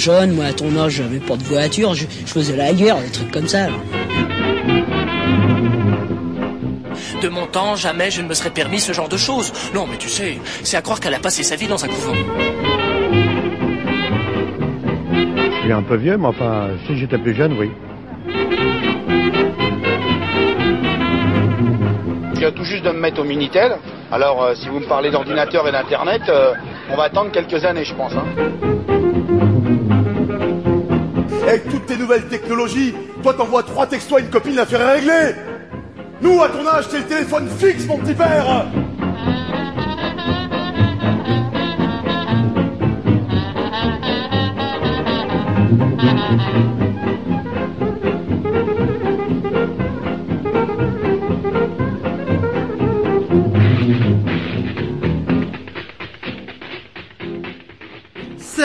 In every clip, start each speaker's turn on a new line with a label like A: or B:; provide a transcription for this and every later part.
A: jeune, moi à ton âge, j'avais pas de voiture, je, je faisais la guerre, des trucs comme ça.
B: De mon temps, jamais je ne me serais permis ce genre de choses. Non, mais tu sais, c'est à croire qu'elle a passé sa vie dans un couvent.
C: Je suis un peu vieux, mais enfin, si j'étais plus jeune, oui.
D: Je viens tout juste de me mettre au Minitel. Alors, euh, si vous me parlez d'ordinateur et d'internet, euh, on va attendre quelques années, je pense. hein.
E: Avec toutes tes nouvelles technologies, toi t'envoies trois textos à une copine, l'affaire est réglée. Nous, à ton âge, c'est le téléphone fixe, mon petit père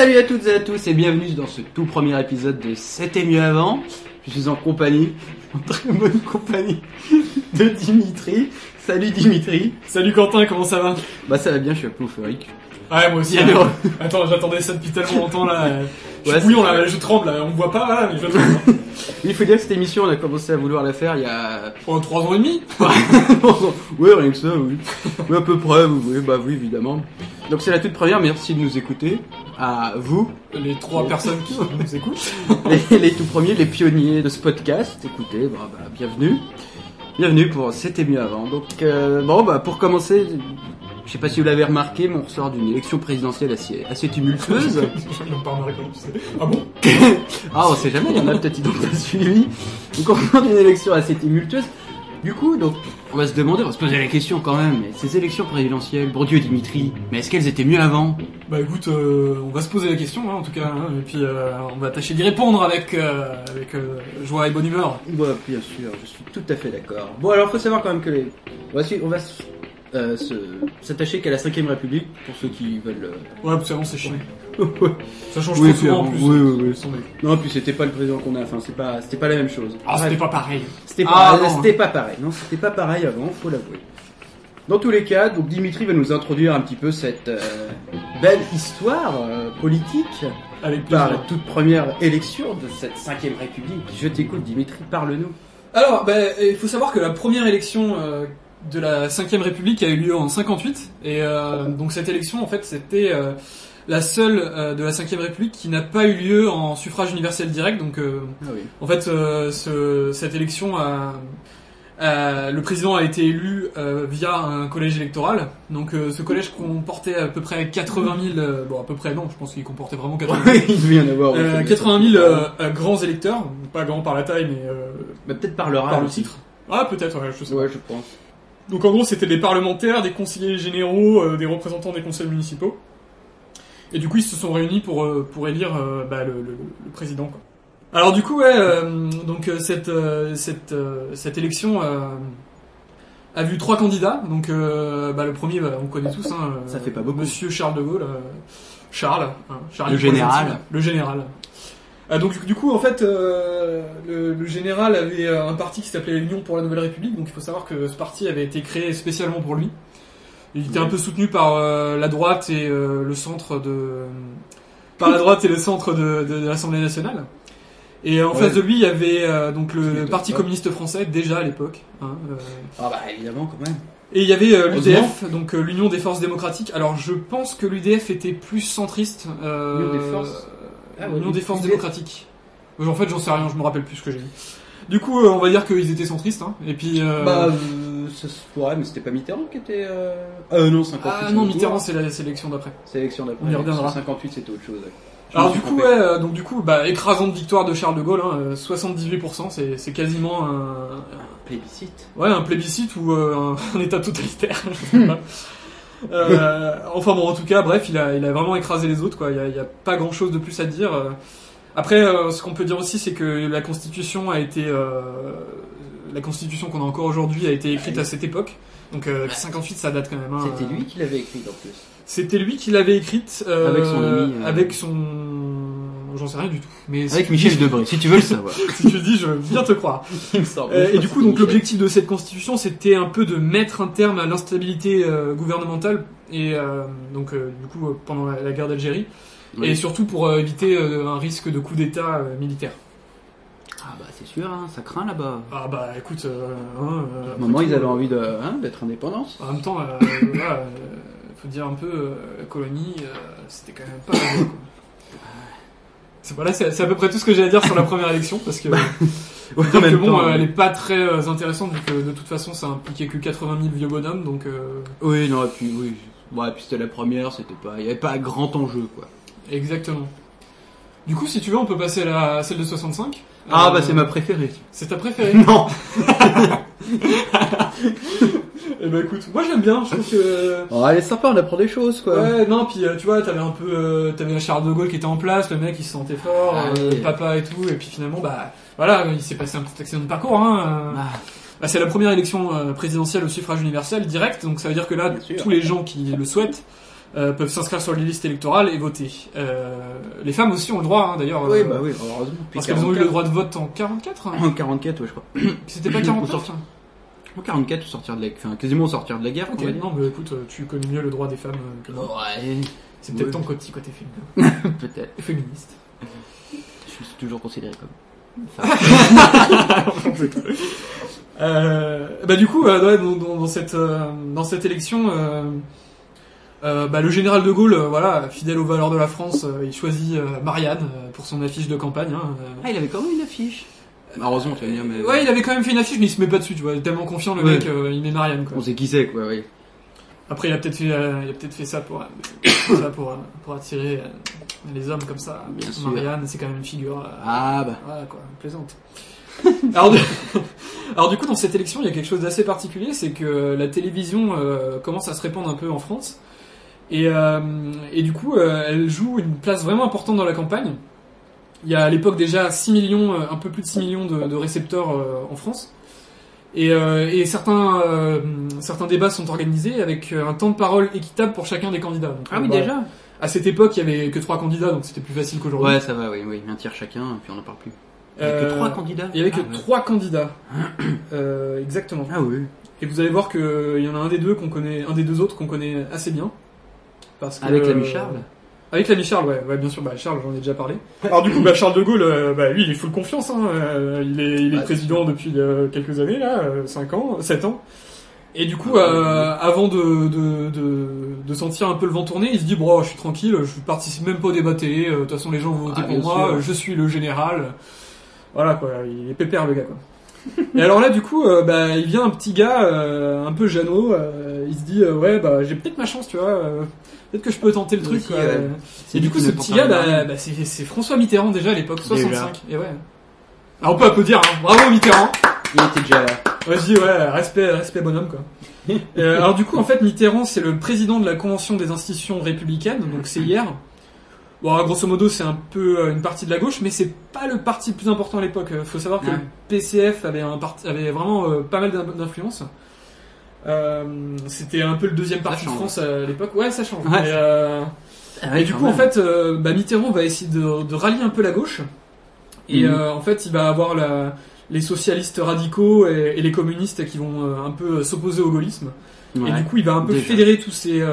F: Salut à toutes et à tous et bienvenue dans ce tout premier épisode de C'était mieux avant. Je suis en compagnie, en très bonne compagnie de Dimitri. Salut Dimitri.
G: Salut Quentin, comment ça va?
F: Bah ça va bien, je suis un peu euphorique.
G: Ouais, moi aussi. Hein. Attends, j'attendais ça depuis tellement longtemps là. Je
F: Ouais,
G: bouillon là, je tremble là. On me voit pas là, mais je tremble.
F: Il faut dire que cette émission, on a commencé à vouloir la faire il y a...
G: Pendant trois ans et demi
F: oui, rien que ça, oui. Oui, à peu près, oui, bah oui, évidemment. Donc c'est la toute première, merci de nous écouter. À vous,
G: Les trois personnes qui nous écoutent.
F: les, les tout premiers, les pionniers de ce podcast. Écoutez, bah, bah, bienvenue. Bienvenue pour C'était mieux avant. Donc, euh, bon, bah, pour commencer, je sais pas si vous l'avez remarqué, mais on ressort d'une élection présidentielle assez, assez tumultueuse.
G: Ah bon?
F: Ah, on sait jamais, il y en a peut-être qui pas suivi. Donc, on sort d'une élection assez tumultueuse. Du coup, donc, on va se demander, on va se poser la question quand même, mais ces élections présidentielles, bon Dieu Dimitri, mais est-ce qu'elles étaient mieux avant?
G: Bah écoute, euh, on va se poser la question hein, en tout cas, hein, et puis euh, on va tâcher d'y répondre avec, euh, avec joie et bonne humeur.
F: Bah, bien sûr, je suis tout à fait d'accord. Bon, alors, faut savoir quand même que les... On va, on va euh, s'attacher qu'à la 5ème République, pour ceux qui veulent... euh,
G: Ouais, parce qu'avant c'est chiant.
F: Ouais.
G: Ça change
F: Oui,
G: trop
F: puis
G: souvent en
F: avant,
G: plus.
F: oui, oui, oui. Non, puis c'était pas le président qu'on a, enfin, c'est pas, c'était pas la même chose.
G: Ah, c'était pas pareil.
F: C'était
G: Ah,
F: pas, c'était pas pareil, non, c'était pas pareil avant, faut l'avouer. Dans tous les cas, donc Dimitri va nous introduire un petit peu cette euh, belle histoire euh, politique
G: Avec
F: par la toute première élection de cette 5ème République. Je t'écoute, Dimitri, parle-nous.
G: Alors, ben, il faut savoir que la première élection euh, de la 5ème République a eu lieu en 58, et euh, donc cette élection, en fait, c'était euh, la seule euh, de la 5ème République qui n'a pas eu lieu en suffrage universel direct. Donc, euh,
F: Ah oui.
G: en fait, euh, ce- cette élection, a, a- le président a été élu euh, via un collège électoral. Donc, euh, ce collège comportait à peu près 80 000, euh, bon, à peu près non, je pense qu'il comportait vraiment 80 000.
F: il devait y en avoir. oui.
G: 80 000 euh, euh, grands électeurs, pas grands par la taille, mais euh,
F: Bah, peut-être par leur
G: par le titre. Ah, peut-être, ouais, je sais.
F: Ouais, je pense.
G: Donc en gros, c'était des parlementaires, des conseillers généraux, euh, des représentants des conseils municipaux. Et du coup, ils se sont réunis pour euh, pour élire euh, bah, le, le- le président. Quoi. Alors du coup, ouais, euh, donc euh, cette euh, cette euh, cette élection euh, a vu trois candidats. Donc euh, bah, le premier, bah, on connaît tous, hein,
F: Ça fait pas beaucoup.
G: Monsieur Charles de Gaulle, euh, Charles, hein, Charles
F: Le général.
G: le général. Ah, donc du coup en fait euh, le, le général avait euh, un parti qui s'appelait l'Union pour la Nouvelle République donc il faut savoir que ce parti avait été créé spécialement pour lui. Il était un peu soutenu par euh, la droite et euh, le centre de par la droite et le centre de, de- de l'Assemblée nationale. Et en
F: Ouais.
G: face de lui il y avait euh, donc le Parti communiste français déjà à l'époque. hein, euh,
F: Ah bah évidemment quand même.
G: et il y avait euh, l'UDF, donc euh, l'Union des forces démocratiques. Alors je pense que l'UDF était plus centriste. Euh,
F: L'Union des forces Ah ouais,
G: démocratiques. Euh, En fait, j'en sais rien, je me rappelle plus ce que j'ai dit. Du coup, euh, on va dire qu'ils étaient centristes. Hein. Et puis. euh,
F: Bah, euh, ça se pourrait, mais c'était pas Mitterrand qui était. Euh, euh non, 58.
G: ah
F: c'est
G: non, Mitterrand, c'est la sélection d'après.
F: C'est l'élection d'après.
G: On y reviendra.
F: 58, c'était autre chose. Je
G: Alors du coup, ouais, euh, donc du coup, bah écrasante victoire de Charles de Gaulle, hein, euh, 78%, c'est c'est quasiment un,
F: Plébiscite.
G: ouais, un plébiscite ou euh, un, un état totalitaire. je sais pas. Euh, enfin bon, en tout cas, bref, il a, il a vraiment écrasé les autres, quoi. Il y a, a pas grand chose de plus à dire. euh. Après, euh, ce qu'on peut dire aussi, c'est que la Constitution a été, euh, la Constitution qu'on a encore aujourd'hui a été écrite à cette époque. Donc euh, 58, ça date quand même. hein.
F: C'était lui qui l'avait écrit en plus.
G: C'était lui qui l'avait écrite euh,
F: Avec son ami, euh,
G: avec son, j'en sais rien du tout. Mais
F: Avec
G: si-
F: Michel Debré, si tu veux le savoir.
G: si tu le dis, je veux bien te croire. Euh, et du coup, donc l'objectif de cette constitution, c'était un peu de mettre un terme à l'instabilité euh, gouvernementale et euh, donc du coup pendant la, la guerre d'Algérie
F: Oui.
G: Et surtout pour éviter un risque de coup d'État militaire.
F: Ah bah c'est sûr, hein, ça craint là-bas.
G: Ah bah écoute, hein,
F: À un
G: après
F: moment, ils avaient envie de, hein, d'être indépendance.
G: En même temps, voilà, faut dire un peu, la colonie, c'était quand même pas voilà, c'est à peu près tout ce que j'ai à dire sur la première élection parce que,
F: Ouais, en
G: dire que
F: même
G: bon,
F: temps,
G: euh,
F: ouais.
G: elle est pas très euh, intéressante vu que de toute façon ça impliquait que 80 000 vieux bonhommes donc euh,
F: Oui, non, et puis oui. Ouais, puis c'était la première, c'était pas, il y avait pas grand enjeu quoi.
G: exactement. Du coup, si tu veux, on peut passer à la, celle de 65.
F: Ah
G: Euh,
F: bah c'est ma préférée.
G: C'est ta préférée
F: Non.
G: Eh ben écoute, moi j'aime bien. Je trouve que
F: Oh, elle est sympa, on apprend des choses quoi.
G: Ouais, non, puis euh, tu vois, t'avais un peu, euh, t'avais Charles de Gaulle qui était en place, le mec il se sentait fort,
F: Ah
G: euh,
F: oui.
G: papa et tout, et puis finalement, bah voilà, il s'est passé un petit accident de parcours. Hein, euh.
F: Ah,
G: Bah, c'est la première élection euh, présidentielle au suffrage universel direct, donc ça veut dire que là, tous les gens qui le souhaitent euh, peuvent s'inscrire sur les listes électorales et voter. Euh, les femmes aussi ont le droit, hein, d'ailleurs,
F: oui,
G: euh,
F: bah oui, heureusement. Puis
G: parce qu'elles ont eu le
F: 44.
G: droit de vote en 44. hein.
F: En 44, ouais, je crois.
G: C'était pas
F: Ou
G: 49
F: sortir.
G: hein.
F: En 44, ou sortir de la, enfin, quasiment sortir de la guerre,
G: Ok,
F: on va dire.
G: non, mais écoute, euh, tu connais mieux le droit des femmes euh, que moi.
F: Ouais,
G: C'est peut-être
F: Ouais.
G: ton côté, côté féminin.
F: peut-être.
G: féministe.
F: Je suis toujours considéré comme.
G: Euh, bah du coup, euh, ouais, dans, dans- dans cette euh, dans cette élection, euh, euh, bah, le général de Gaulle, euh, voilà, fidèle aux valeurs de la France, euh, il choisit euh, Marianne euh, pour son affiche de campagne. hein, euh.
F: Ah, il avait quand même une affiche. Heureusement, tu vas dire, mais.
G: Ouais, il avait quand même fait une affiche, mais il se met pas dessus, tu vois. Tellement confiant le
F: Ouais.
G: mec, euh, il met Marianne. Quoi.
F: On sait qui c'est, quoi, oui.
G: Après, il a peut-être fait, euh, il a peut-être fait ça pour euh, ça pour euh, pour attirer euh, les hommes comme ça.
F: Bien sûr.
G: Marianne, c'est quand même une figure. euh,
F: Ah, bah.
G: Voilà quoi, plaisante. alors, du... alors du coup, dans cette élection, il y a quelque chose d'assez particulier, c'est que la télévision euh, commence à se répandre un peu en France. Et, euh, et du coup, euh, elle joue une place vraiment importante dans la campagne. Il y a à l'époque déjà 6 millions, euh, un peu plus de 6 millions de, de récepteurs euh, en France. Et, euh, et certains, euh, certains débats sont organisés avec un temps de parole équitable pour chacun des candidats. Donc,
F: Ah oui,
G: bah,
F: déjà
G: À cette époque, il y avait que trois candidats, donc c'était plus facile qu'aujourd'hui.
F: Ouais, ça va, oui, oui. Un tiers chacun, puis on n'en parle plus. Il y a
G: Euh,
F: que trois candidats
G: Il y avait que
F: Ah, ouais.
G: trois candidats. Euh, exactement.
F: Ah oui.
G: Et vous allez voir qu'il y en a un des deux qu'on connaît, un des deux autres qu'on connaît assez bien. Parce que,
F: Avec l'ami
G: euh,
F: Charles
G: Avec l'ami Charles, ouais, ouais, bien sûr. Bah, Charles, j'en ai déjà parlé. Alors du coup, bah, Charles de Gaulle, euh, bah, lui, il est full confiance. Hein, euh, il est, il est président depuis euh, quelques années là, 5 ans, 7 ans. Et du coup, avant de, de, de, de sentir un peu le vent tourner, il se dit bon, je suis tranquille, je participe même pas au débat télé. De toute façon, les gens vont voter
F: Ah,
G: pour
F: bien
G: moi.
F: sûr.
G: Je suis le général. Voilà quoi, il est pépère le gars quoi. Et alors là, du coup, euh, bah, il vient un petit gars, euh, un peu Jeannot, euh, il se dit, ouais, bah, j'ai peut-être ma chance, tu vois, peut-être que je peux tenter le truc. quoi. Et du coup, ce petit gars, bah, bah, c'est François Mitterrand déjà à l'époque,
F: Déjà.
G: 65. Et ouais. Alors on peut applaudir, hein. bravo Mitterrand.
F: Il était déjà là.
G: Dis, ouais, respect, respect bonhomme, quoi. Euh, alors du coup, en fait, Mitterrand, c'est le président de la Convention des institutions républicaines, donc c'est hier. Bon, grosso modo, c'est un peu euh, une partie de la gauche, mais c'est pas le parti le plus important à l'époque. Euh, Faut savoir que
F: Ouais.
G: le PCF avait, un parti, avait vraiment euh, pas mal d'in- d'influence. Euh, C'était un peu le deuxième parti de. France à l'époque. Ouais, ça change.
F: Ouais.
G: Mais, euh,
F: Ah
G: et du coup, en fait, euh, bah, Mitterrand va essayer de, de rallier un peu la gauche. Et euh, en fait, il va avoir la, les socialistes radicaux et, et les communistes qui vont un peu s'opposer au gaullisme. Et du coup, il va un peu
F: Déjà.
G: fédérer tous ces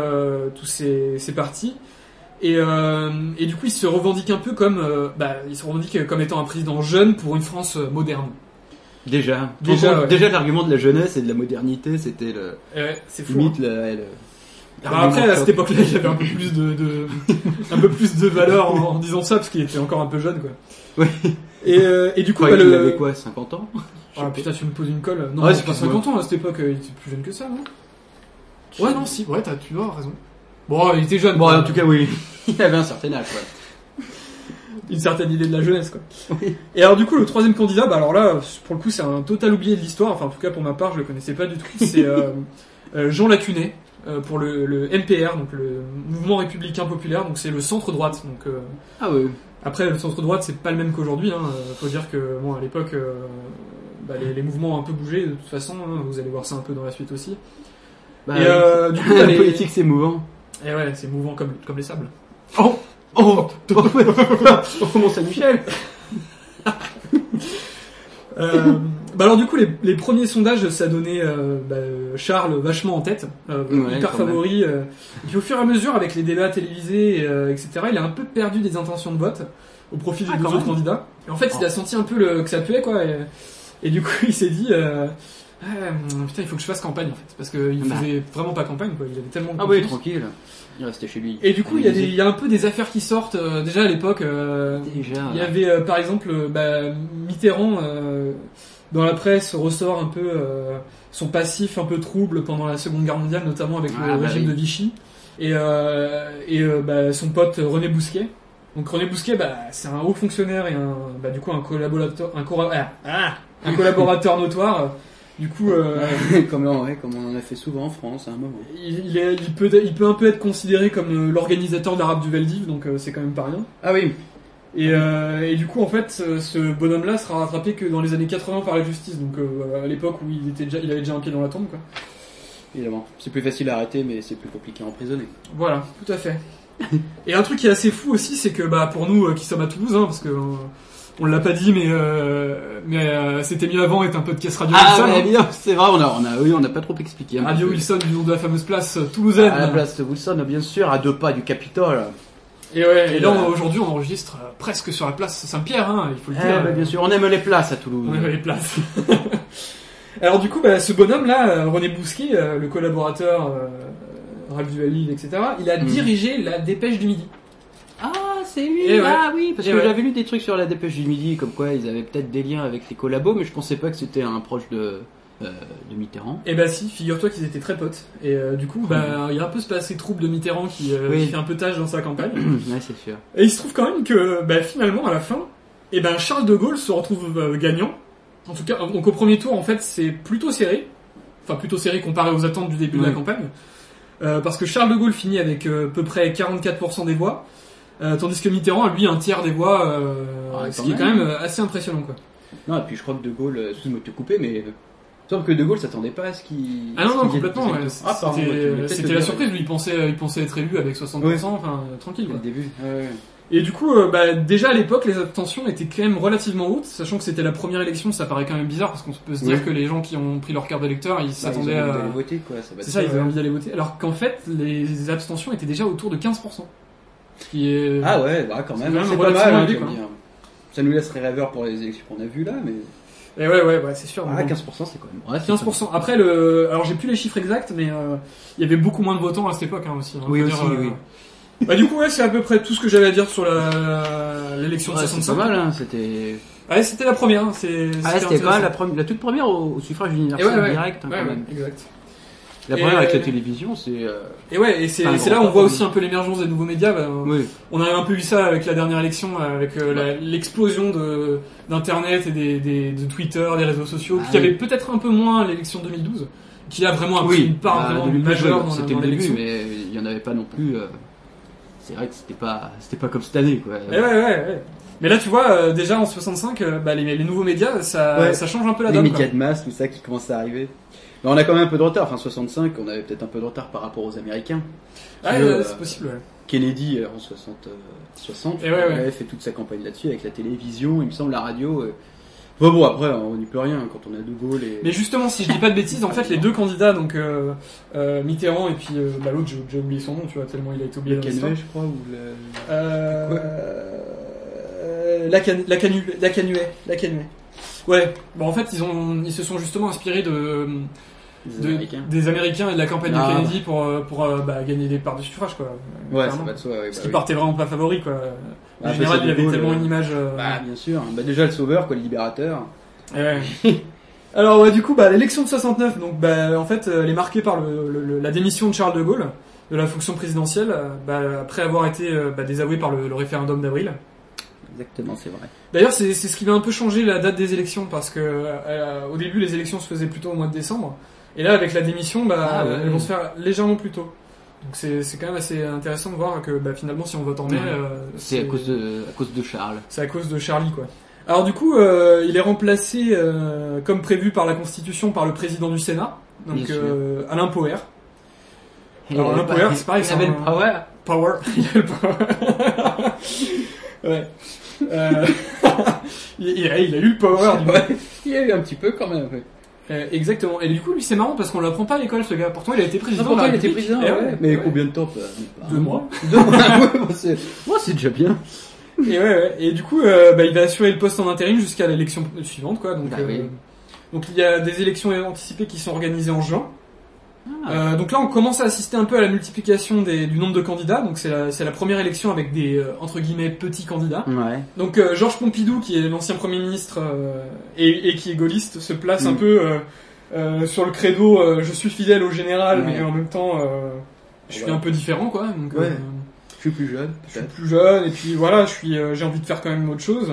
G: tous ces, ces partis. Et, euh, et du coup, il se revendique un peu comme bah, il se revendique comme étant un président jeune pour une France moderne.
F: Déjà.
G: Déjà,
F: Déjà,
G: ouais.
F: déjà l'argument de la jeunesse et de la modernité, c'était le
G: ouais, c'est fou.
F: limite
G: hein.
F: le. le-
G: Alors après, à cette époque-là, il avait un peu plus de, de un peu plus de valeur en, en disant ça parce qu'il était encore un peu jeune, quoi.
F: Ouais.
G: Et, euh, et du coup, bah,
F: il
G: le...
F: avait quoi, 50 ans?
G: Ah putain, tu me poses une colle. Non,
F: Ouais,
G: c'est pas
F: excuse-moi.
G: 50 ans à cette époque, il était plus jeune que ça, non? Ouais, non, si, ouais, t'as, tu avoir raison. Bon, il était jeune.
F: Bon, en tout cas, oui. Il avait un certain âge, ouais.
G: Une certaine idée de la jeunesse, quoi. Et alors, du coup, le troisième candidat, bah alors là, pour le coup, c'est un total oublié de l'histoire. Enfin, en tout cas, pour ma part, je le connaissais pas du tout. C'est euh, euh, Jean Lacunet. euh, pour le, le MPR, donc le Mouvement Républicain Populaire, donc c'est le centre droite. Donc euh,
F: Ah oui.
G: après le centre droite c'est pas le même qu'aujourd'hui. Hein. Faut dire que bon à l'époque euh, bah, les, les mouvements ont un peu bougé de toute façon. hein. Vous allez voir ça un peu dans la suite aussi.
F: Bah,
G: et du coup,
F: la
G: les-
F: politique, c'est mouvant.
G: Et ouais, c'est mouvant comme comme les sables.
F: Oh Oh Oh, Mont Saint-Michel
G: Euh, Bah alors du coup les, les premiers sondages ça donnait euh, bah, Charles vachement en tête, euh,
F: Ouais,
G: hyper favori. euh. puis au fur et à mesure avec les débats télévisés euh, etc il a un peu perdu des intentions de vote au profit des
F: Ah,
G: deux
F: quand
G: autres
F: même. Oh.
G: candidats. Et en fait il a senti un peu le, que ça puait quoi et, et du coup il s'est dit ah, putain il faut que je fasse campagne en fait parce qu'il
F: Bah.
G: faisait vraiment pas campagne quoi il avait tellement de
F: Ah oui, tranquille. Il restait chez lui.
G: Et du coup il y, a des- il y a un peu des affaires qui sortent euh, déjà à l'époque. euh,
F: Déjà.
G: il y avait euh, par exemple bah, Mitterrand euh, dans la presse ressort un peu euh, son passif un peu trouble pendant la Seconde Guerre mondiale, notamment avec
F: Ah,
G: le
F: bah
G: régime
F: oui.
G: de Vichy et, euh, et euh, bah, son pote René Bousquet. Donc René Bousquet, bah, c'est un haut fonctionnaire et un, bah, du coup un collaborateur, un, ah, ah, un collaborateur notoire. Du coup, euh,
F: comme, on- ouais, comme on en a fait souvent en France à un moment.
G: il, il est- il peut, il peut un peu être considéré comme euh, l'organisateur de l'arabe du Veldiv, donc euh, c'est quand même pas rien.
F: Ah oui.
G: Et, euh, et du coup, en fait, ce, bonhomme-là sera rattrapé que dans les années 80 par la justice, donc à l'époque où il était déjà, il avait déjà un pied dans la tombe, quoi.
F: Évidemment. C'est plus facile à arrêter, mais c'est plus compliqué à emprisonner.
G: Voilà, tout à fait. et un truc qui est assez fou aussi, c'est que bah pour nous qui sommes à Toulouse, hein, parce que on l'a pas dit, mais euh, mais euh, c'était mieux avant est un podcast Radio
F: Ah,
G: Wilson. hein.
F: bien, c'est vrai, on a, on a, oui, on n'a pas trop expliqué. un
G: Radio. Wilson du nom de la fameuse place euh, toulousaine.
F: À la place de Wilson, bien sûr, à deux pas du Capitole.
G: Et ouais, et là aujourd'hui on enregistre presque sur la place Saint-Pierre, hein, il faut le
F: Eh,
G: dire.
F: bah, bien sûr, on aime les places à Toulouse.
G: On avait les places. Alors du coup, bah, ce bonhomme-là, René Bousquet, euh, le collaborateur euh, Ralph Duvalil, etc., il a
F: Mhm.
G: dirigé la Dépêche du Midi.
F: Ah, c'est lui.
G: Eh ouais.
F: Ah oui, parce
G: Eh
F: que
G: ouais.
F: j'avais lu des trucs sur la dépêche du midi, comme quoi ils avaient peut-être des liens avec les collabos, mais je pensais pas que c'était un proche de, euh, de Mitterrand.
G: Et bah si, figure-toi qu'ils étaient très potes. Et euh, du coup, bah, il y a un peu ce passé trouble de Mitterrand qui, euh,
F: Oui.
G: qui fait un peu tâche dans sa campagne.
F: ouais, c'est sûr.
G: Et il se trouve quand même que bah, finalement, à la fin, et ben Charles de Gaulle se retrouve gagnant. En tout cas, donc au premier tour, en fait, c'est plutôt serré. Enfin, plutôt serré comparé aux attentes du début de la campagne. Parce que Charles de Gaulle finit avec à peu près 44% des voix. Euh, tandis que Mitterrand a lui un tiers des voix, euh,
F: Ah,
G: ce
F: quand
G: qui est quand
F: même.
G: euh, assez impressionnant quoi.
F: Non, et puis je crois que De Gaulle, euh, excuse-moi de te couper, mais semble que De Gaulle s'attendait pas à ce qu'il.
G: Ah non, non, complètement. ouais.
F: Ah, pardon,
G: C'était
F: ouais,
G: la
F: dire,
G: surprise, lui il pensait, il pensait être élu avec 60%,
F: Oui.
G: enfin tranquille quoi.
F: le début. Ouais, ouais.
G: Et du coup, euh, bah, déjà à l'époque, les abstentions étaient quand même relativement hautes, sachant que c'était la première élection, ça paraît quand même bizarre parce qu'on peut se dire
F: Oui.
G: que les gens qui ont pris leur carte d'électeur, ils
F: Bah,
G: s'attendaient à.
F: voter, quoi.
G: C'est ça, ils avaient
F: ouais.
G: envie d'aller voter. Alors qu'en fait, les abstentions étaient déjà autour de 15%. Ce qui est.
F: Ah ouais, bah quand même,
G: quand
F: c'est pas mal, hein,
G: quoi.
F: dire. Ça nous laisserait rêveur pour les élections qu'on a vues là, mais.
G: Et ouais, ouais, ouais, c'est sûr.
F: Ah,
G: mais bon.
F: 15% c'est quand même. Ouais, c'est
G: 15%. Après, le, alors j'ai plus les chiffres exacts, mais euh, il y avait beaucoup moins de votants à cette époque hein, aussi. hein,
F: Oui,
G: faut
F: aussi,
G: dire, euh,
F: oui.
G: Bah du coup, ouais, c'est à peu près tout ce que j'avais à dire sur la l'élection de
F: Ouais, c'est
G: 65.
F: pas mal, hein, c'était.
G: Ouais, c'était la première. hein, C'est.
F: Ah, c'était quand même la, première, la toute première au, au suffrage
G: Et
F: universel
G: ouais,
F: direct, hein, quand même.
G: exact.
F: La première avec
G: euh,
F: la télévision, c'est. euh,
G: Et ouais, et c'est
F: Enfin,
G: c'est
F: bon,
G: là où on voit aussi un peu l'émergence des nouveaux médias. bah,
F: Oui.
G: On a un peu vu ça avec la dernière élection, avec euh, la- l'explosion de d'internet et des, des de Twitter, des réseaux sociaux,
F: Ah
G: qui
F: oui.
G: avait peut-être un peu moins l'élection 2012, qui a vraiment pris une part
F: bah,
G: vraiment
F: 2012,
G: majeure dans,
F: c'était
G: dans
F: le début,
G: l'élection.
F: mais il y en avait pas non plus. euh, C'est vrai que c'était pas, c'était pas comme cette année, quoi.
G: Et ouais, ouais, ouais. Mais là, tu vois, euh, déjà en 65, euh, bah, les, les nouveaux médias, ça,
F: Ouais.
G: ça change un peu la
F: les
G: donne.
F: médias
G: quoi.
F: de masse, tout ça qui commence à arriver. Mais on a quand même un peu de retard. Enfin, 65, on avait peut-être un peu de retard par rapport aux Américains.
G: Ouais,
F: que,
G: ouais,
F: euh,
G: c'est possible. Ouais.
F: Kennedy euh, en 60, euh, 60
G: Et ouais, ouais.
F: avait fait toute sa campagne là-dessus avec la télévision, il me semble la radio. euh. Bon, bon après on n'y peut rien quand on a De Gaulle et.
G: Mais justement, si je dis pas de bêtises, en fait, les deux candidats, donc euh, euh, Mitterrand et puis euh, bah, l'autre, j'ai oublié son nom, tu vois, tellement il a été oublié l'histoire.
F: Canuet, je crois, ou le...
G: Euh, euh, la, can, la, la canuet, la canuet. Ouais, bon en fait ils ont ils se sont justement inspirés de,
F: les
G: de-
F: Américains.
G: des Américains et de la campagne
F: Ah,
G: de Kennedy pour euh, pour euh, bah, gagner des parts de suffrage quoi.
F: Ouais, ça va de soi, ouais,
G: Ce
F: bah
G: qui
F: oui.
G: partait vraiment pas favori quoi.
F: Bah,
G: en général il avait tellement une image. euh,
F: Bah, bien sûr. Bah, déjà le sauveur, quoi, le libérateur.
G: ouais. Alors ouais, du coup bah l'élection de 69 donc bah en fait elle est marquée par le, la démission de Charles de Gaulle de la fonction présidentielle bah, après avoir été bah, désavoué par le, le référendum d'avril.
F: Exactement, c'est vrai.
G: D'ailleurs, c'est ce qui va un peu changer la date des élections parce que euh, au début, les élections se faisaient plutôt au mois de décembre, et là, avec la démission, bah,
F: Ah ouais.
G: elles vont se faire légèrement plus tôt. Donc c'est c'est quand même assez intéressant de voir que bah, finalement, si on vote en mai,
F: Ouais.
G: euh,
F: C'est à cause de, à cause de Charles.
G: c'est à cause de Charlie, quoi. Alors du coup, euh, il est remplacé euh, comme prévu par la Constitution par le président du Sénat, donc euh, Alain Poher. Alors, Alain Poher, c'est pareil,
F: il avait le power.
G: Power. Il a le power. ouais. Euh, il, il a, il a eu le power. du
F: Ouais, il a eu un petit peu quand même. ouais.
G: Euh, exactement. Et du coup, lui, c'est marrant parce qu'on l'apprend pas à l'école, ce gars. Pourtant, il a été président.
F: Ah, pourtant, il était
G: République.
F: président,
G: Eh
F: ouais. Mais
G: ouais.
F: combien de temps pas-
G: Deux mois.
F: Deux mois, moi, c'est déjà bien.
G: Et ouais, ouais. Et du coup, euh, bah, il va assurer le poste en intérim jusqu'à l'élection suivante, quoi. Donc,
F: Bah
G: euh,
F: oui.
G: donc il y a des élections anticipées qui sont organisées en juin.
F: Ah.
G: Euh, donc là, on commence à assister un peu à la multiplication des, du nombre de candidats. Donc c'est la, c'est la première élection avec des euh, entre guillemets petits candidats.
F: Ouais.
G: Donc euh, Georges Pompidou, qui est l'ancien premier ministre et, et qui est gaulliste, se place un
F: Mm.
G: peu euh, sur le credo euh, je suis fidèle au général,
F: Ouais.
G: mais en même temps euh, je suis
F: Ouais.
G: un peu différent, quoi. Donc,
F: Ouais. Je suis plus jeune,
G: je suis plus jeune et puis voilà, je suis, j'ai envie de faire quand même autre chose.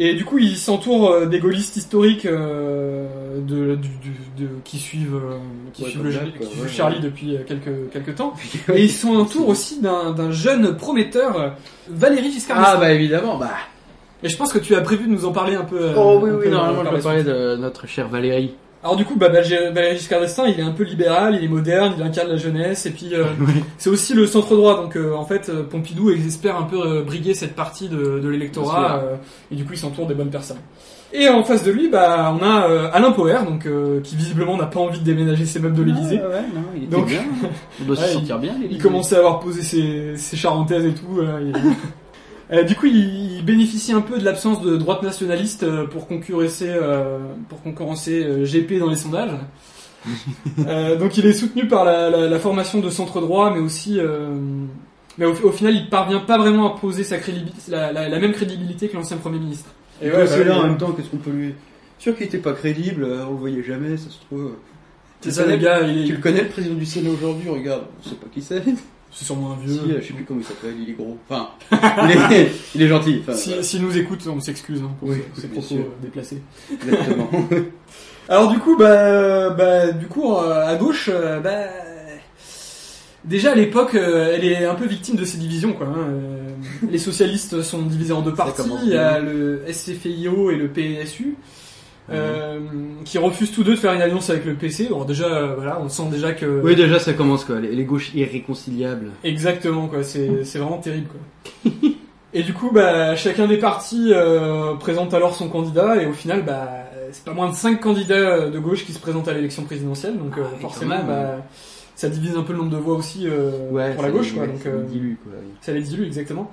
G: Et du coup, il s'entoure euh, des gaullistes historiques euh, de, du, du- de- qui suivent, euh, qui
F: Ouais,
G: suivent,
F: quoi, ouais,
G: Charlie
F: ouais.
G: depuis quelques quelques temps. Et ils sont entourés aussi d'un jeune prometteur, Valéry Giscard
F: Ah bah évidemment, bah.
G: Et je pense que tu as prévu de nous en parler un peu. euh,
F: Oh oui oui,
G: peu,
F: normalement je
G: la
F: parler de notre chère Valérie.
G: Alors du coup, bah, Valéry Giscard d'Estaing, il est un peu libéral, il est moderne, il incarne la jeunesse, et puis euh, c'est aussi le centre droit. Donc euh, en fait, euh, Pompidou espère un peu euh, briguer cette partie de, de l'électorat, euh, et du coup il s'entoure des bonnes personnes. Et en face de lui, bah, on a euh, Alain Poher, donc euh, qui visiblement n'a pas envie de déménager ses meubles de l'Élysée.
F: Ouais, ouais, non, il était
G: Donc-
F: bien. On doit se sentir bien.
G: Il commençait à avoir posé ses, ses charentaises et tout. il- Euh, du coup, il, il bénéficie un peu de l'absence de droite nationaliste euh, pour concurrencer, euh, pour concurrencer euh, GP dans les sondages. Euh, donc, il est soutenu par la, la- la formation de centre droit, mais aussi, euh, mais au, au final, il parvient pas vraiment à poser sa crédibilité, la, la- la même crédibilité que l'ancien premier ministre.
F: Et
G: ouais, bah,
F: c'est là en même temps, qu'est-ce qu'on peut lui. Sûr qu'il était pas crédible, euh, on le voyait jamais, ça se trouve.
G: C'est
F: Tu
G: ça,
F: connais-
G: les gars. Il
F: Tu le connais le président du Sénat aujourd'hui, regarde, on sait pas qui c'est.
G: C'est sûrement un vieux.
F: Si, euh, je sais plus comment il s'appelle, il est gros. Enfin, il est, il est gentil. Enfin,
G: Si,
F: voilà,
G: s'il nous écoute, on s'excuse hein, pour
F: Oui, bien
G: propos déplacés.
F: exactement.
G: Alors du coup, bah, bah du coup, euh, à gauche, euh, bah, déjà à l'époque, elle est un peu victime de ces divisions, quoi. hein. Les socialistes sont divisés en deux
F: commence
G: Il y a le SCFIO et le PSU. Euh, qui refusent tous deux de faire une alliance avec le PC. Bon, déjà, euh, voilà, on sent déjà que
F: oui, déjà, ça commence quoi. Les, les gauches irréconciliables.
G: exactement quoi. C'est c'est vraiment terrible quoi. et du coup, bah, chacun des partis euh, présente alors son candidat et au final, bah, c'est pas moins de cinq candidats de gauche qui se présentent à l'élection présidentielle. Donc
F: Ah,
G: forcément,
F: même.
G: bah, ça divise un peu le nombre de voix aussi
F: Ouais,
G: pour la gauche
F: les-
G: quoi.
F: ouais,
G: Donc
F: ça les dilue, quoi. oui.
G: ça les dilue exactement.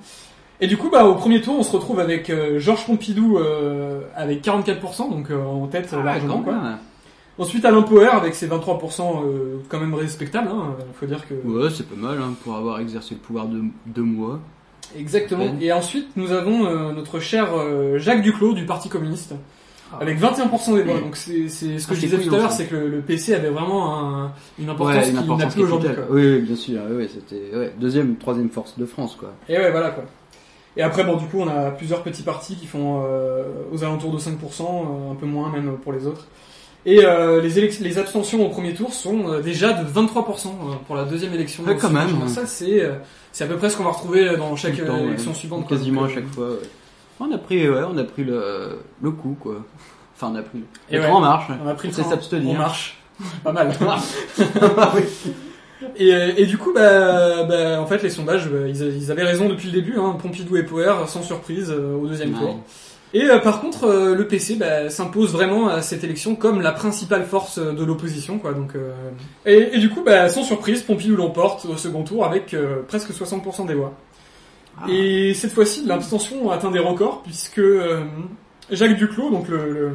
G: Et du coup, bah, au premier tour, on se retrouve avec euh, Georges Pompidou euh, avec 44%, donc euh, en tête euh,
F: Ah,
G: largement. Quoi. Ensuite, Alain Poher avec ses 23%, euh, quand même respectable. Hein, faut dire que
F: Ouais, c'est pas mal hein, pour avoir exercé le pouvoir de deux mois.
G: exactement. Et ensuite, nous avons notre cher Jacques Duclos du Parti communiste
F: Ah.
G: avec 21% des voix. Donc c'est ce que
F: Ah,
G: je disais tout à l'heure, c'est que le, le PC avait vraiment un- une importance
F: Ouais,
G: qu'il n'a plus aujourd'hui.
F: Oui, oui, bien sûr. Oui, c'était deuxième, troisième force de France, quoi.
G: Et ouais, voilà quoi. Et après, bon, du coup, on a plusieurs petits partis qui font euh, aux alentours de 5%, euh, un peu moins même pour les autres. Et euh, les, abstentions au premier tour sont déjà de 23% euh, pour la deuxième élection.
F: Ouais, quand même.
G: Ça, c'est c'est à peu près ce qu'on va retrouver dans chaque
F: Tout le temps, ouais.
G: élection suivante. quoi.
F: Quasiment à chaque fois. On a pris, ouais, on a pris le, le coup, quoi. Enfin, on a pris
G: Et
F: le train en marche.
G: On a pris le train,
F: s'abstenir.
G: On marche. Pas mal. Et, euh, et du coup, bah, bah, en fait, les sondages, bah, ils, ils avaient raison depuis le début. Hein, Pompidou et Poher, sans surprise, euh, au deuxième
F: Ouais.
G: tour. Et euh, par contre, euh, le PC bah, s'impose vraiment à cette élection comme la principale force euh, de l'opposition, quoi. Donc, euh, et, et du coup, bah, sans surprise, Pompidou l'emporte au second tour avec euh, presque 60% des voix.
F: Ah.
G: Et cette fois-ci, l'abstention atteint des records puisque euh, Jacques Duclos, donc le, le,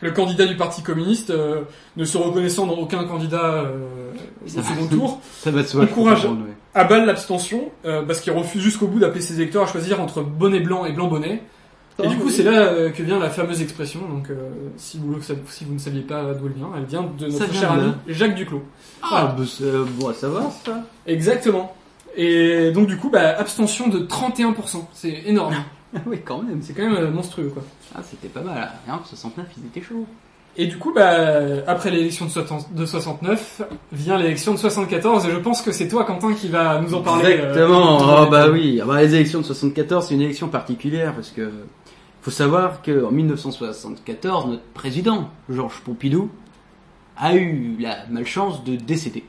G: le candidat du Parti communiste, euh, ne se reconnaissant dans aucun candidat euh, au
F: Ça va.
G: second tour,
F: Ça va de soi. je
G: Encourage.
F: ouais.
G: aballe l'abstention euh, parce qu'il refuse jusqu'au bout d'appeler ses électeurs à choisir entre bonnet blanc et blanc bonnet. Et
F: Oh,
G: du coup,
F: oui.
G: c'est là euh, que vient la fameuse expression. Donc, euh, si, vous, si vous ne saviez pas d'où elle vient, elle vient de
F: Ça
G: notre
F: vient
G: cher ami Jacques Duclos.
F: Ah, bah, c'est bon à savoir, ça.
G: Exactement. Et donc, du coup, bah, abstention de 31%. C'est énorme.
F: Ah oui, quand même.
G: C'est quand même euh, monstrueux, quoi.
F: Ah, c'était pas mal. Hein, 69, ils étaient chauds.
G: Et du coup, bah, après l'élection de, soixante- de 69, vient l'élection de 74. Et je pense que c'est toi, Quentin, qui va nous en parler. euh,
F: Exactement. oh,
G: en
F: bah oui. Ah bah, les élections de 74, c'est une élection particulière parce que faut savoir que en 1974, notre président Georges Pompidou a eu la malchance de décéder.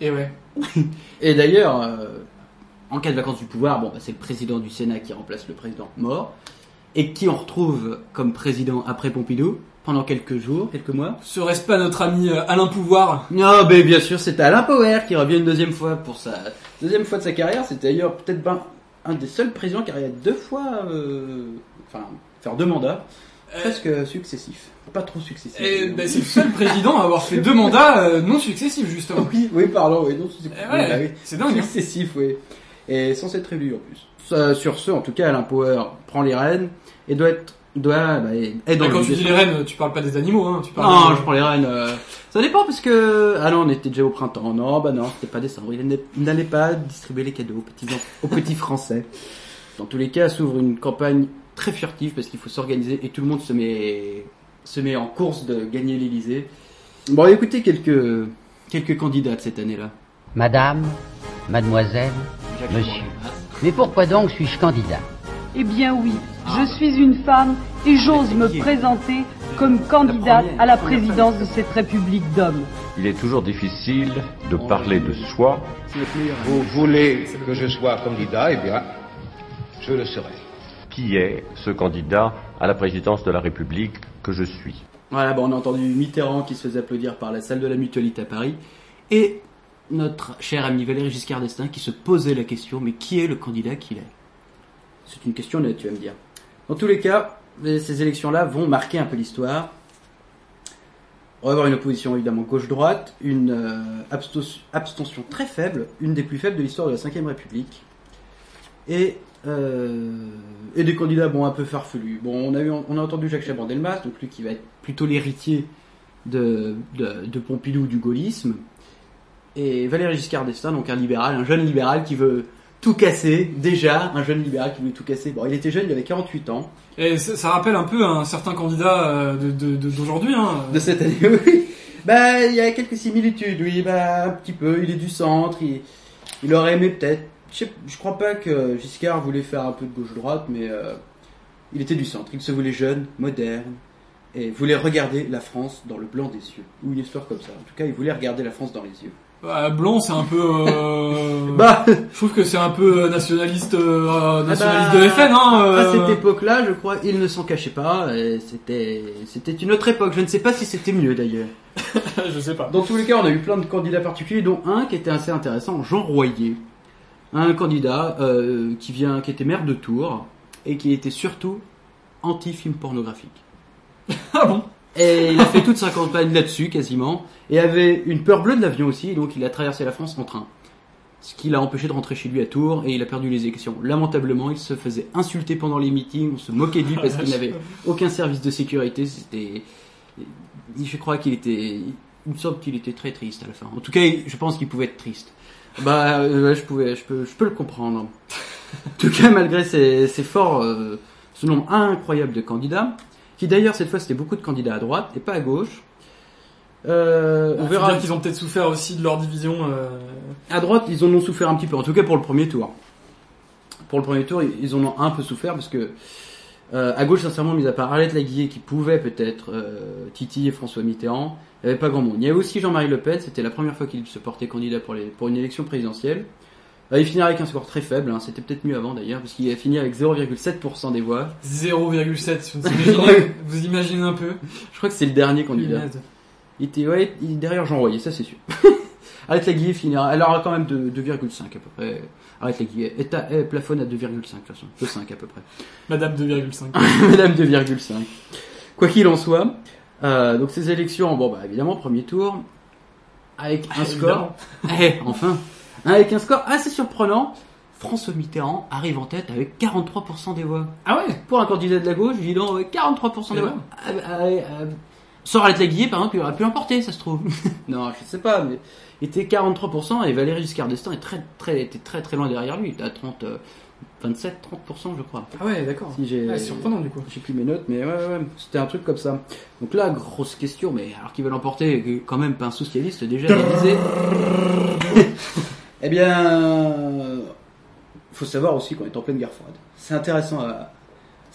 G: Et ouais.
F: Et d'ailleurs, euh, en cas de vacances du pouvoir, bon, bah, c'est le président du Sénat qui remplace le président mort, et qui on retrouve comme président après Pompidou pendant quelques jours, quelques mois.
G: Serait-ce pas notre ami euh, Alain Pouvoir?
F: Non, mais bien sûr, c'est Alain Power qui revient une deuxième fois pour sa deuxième fois de sa carrière. C'est d'ailleurs peut-être ben, un des seuls présidents qui arrive deux fois, euh, enfin, faire deux mandats, presque successifs. Pas trop successifs.
G: Et ben, c'est le seul président à avoir fait deux mandats euh, non successifs, justement.
F: Oui, oui, pardon, oui, non, c'est
G: Eh ouais,
F: oui, bah
G: c'est dingue, hein.
F: Successif, oui. Et sans être élu en plus. Sur ce, en tout cas, Alain Power prend les rênes et doit être, doit, bah, être dans
G: Bah, quand tu dis les rennes, tu parles pas des animaux, hein. Tu parles
F: Non,
G: de-
F: je prends les rênes. euh, Ça dépend parce que ah non, on était déjà au printemps. Non, bah non, c'était pas décembre. Il n'allait- pas distribuer les cadeaux aux petits en- aux petits Français. Dans tous les cas, s'ouvre une campagne très furtive parce qu'il faut s'organiser et tout le monde se met se met en course de gagner l'Élysée. Bon, écoutez quelques quelques candidates cette année-là.
H: Madame, mademoiselle,
F: Jacques
H: Monsieur. Mais pourquoi donc suis-je candidat?
I: Eh bien oui, je suis une femme et j'ose me présenter comme candidate à la présidence de cette République d'hommes.
J: Il est toujours difficile de parler de soi.
K: Vous voulez que je sois candidat? Eh bien, je le serai.
J: Qui est ce candidat à la présidence de la République que je suis?
F: Voilà, bon, on a entendu Mitterrand qui se faisait applaudir par la salle de la Mutualité à Paris et notre cher ami Valéry Giscard d'Estaing qui se posait la question mais qui est le candidat qu'il est? C'est une question nette, tu vas me dire. Dans tous les cas, ces élections-là vont marquer un peu l'histoire. On va avoir une opposition évidemment gauche-droite, une euh, abstention très faible, une des plus faibles de l'histoire de la Ve République, et, euh, des candidats bon un peu farfelus. On a entendu Jacques Chaban-Delmas, donc lui qui va être plutôt l'héritier de, de, de Pompidou du gaullisme, et Valéry Giscard d'Estaing, donc un libéral, un jeune libéral qui veut tout casser, déjà, un jeune libéral qui voulait tout casser. Bon, il était jeune, il avait 48 ans.
G: Et ça, ça rappelle un peu un certain candidat euh, de- de- de- d'aujourd'hui, hein.
F: de cette année, oui. Bah, il y a quelques similitudes, oui, bah, un petit peu. Il est du centre, il, il aurait aimé peut-être. Je, je crois pas que Giscard voulait faire un peu de gauche-droite, mais euh, il était du centre. Il se voulait jeune, moderne, et voulait regarder la France dans le blanc des yeux. Ou une histoire comme ça. En tout cas, il voulait regarder la France dans les yeux.
G: Bah, Blanc, c'est un peu. euh,
F: Bah,
G: Je trouve que c'est un peu euh, nationaliste, euh, nationaliste
F: Ah bah,
G: de FN, hein.
F: à
G: euh.
F: cette époque-là, je crois, il ne s'en cachait pas. et C'était, c'était une autre époque. Je ne sais pas si c'était mieux d'ailleurs.
G: je sais pas.
F: Dans tous les cas, on a eu plein de candidats particuliers, dont un qui était assez intéressant, Jean Royer. Un candidat euh, qui vient, qui était maire de Tours et qui était surtout anti-film pornographique.
G: Ah bon?
F: Et il a fait toute sa campagne là-dessus quasiment, et avait une peur bleue de l'avion aussi, donc il a traversé la France en train. Ce qui l'a empêché de rentrer chez lui à Tours, et il a perdu les élections. Lamentablement, il se faisait insulter pendant les meetings, on se moquait de lui parce qu'il n'avait aucun service de sécurité. C'était, je crois qu'il était, il me semble qu'il était très triste à la fin. En tout cas, je pense qu'il pouvait être triste. Bah, euh, je pouvais, je peux, je peux le comprendre. En tout cas, malgré ces, ces forts, euh, ce nombre incroyable de candidats, qui d'ailleurs cette fois c'était beaucoup de candidats à droite et pas à gauche. Euh, on
G: On
F: verra.
G: qu'ils ont peut-être souffert aussi de leur division. euh,
F: À droite, ils en ont souffert un petit peu, en tout cas pour le premier tour. Pour le premier tour, ils- en ont un peu souffert parce que euh, à gauche, sincèrement, mis à part Arlette Laguillet qui pouvait peut-être euh, titiller François Mitterrand, il n'y avait pas grand monde. Il y avait aussi Jean-Marie Le Pen, c'était la première fois qu'il se portait candidat pour, les, pour une élection présidentielle. Euh, il finira avec un score très faible, hein, c'était peut-être mieux avant d'ailleurs, parce qu'il a fini avec 0,7% des voix.
G: 0,7. Vous imaginez, vous imaginez un peu
F: Je crois que c'est le dernier candidat. Il était ouais, il est derrière Jean Royer, ça c'est sûr. Arlette Laguillet finira, elle aura quand même de- 2,5 à peu près. Arlette Laguillet est à- elle plafonne à 2,5 de toute façon, 2,5 à peu près.
G: Madame 2,5.
F: Madame 2,5. Quoi qu'il en soit, euh, donc ces élections, bon bah évidemment premier tour, avec un score, eh, enfin, avec un score assez surprenant. François Mitterrand arrive en tête avec 43% des voix.
G: Ah ouais?
F: Pour un candidat de la gauche, dis donc, avec 43% des
G: Eh
F: voix. Ah, ah, ah, Sans Arlette Laguillet, par exemple, il aurait pu l'emporter, ça se trouve. non, je sais pas, mais il était 43% et Valéry Giscard d'Estaing est très, très, était très très loin derrière lui. Il était à 30, euh, 27, 30%, je crois.
G: Ah ouais, d'accord.
F: Si j'ai,
G: Ouais, c'est surprenant, du coup.
F: J'ai plus mes notes, mais ouais, ouais, c'était un truc comme ça. Donc là, grosse question, mais alors qu'il veut l'emporter, quand même pas un socialiste déjà réalisé. eh bien, faut savoir aussi qu'on est en pleine guerre froide. C'est intéressant à...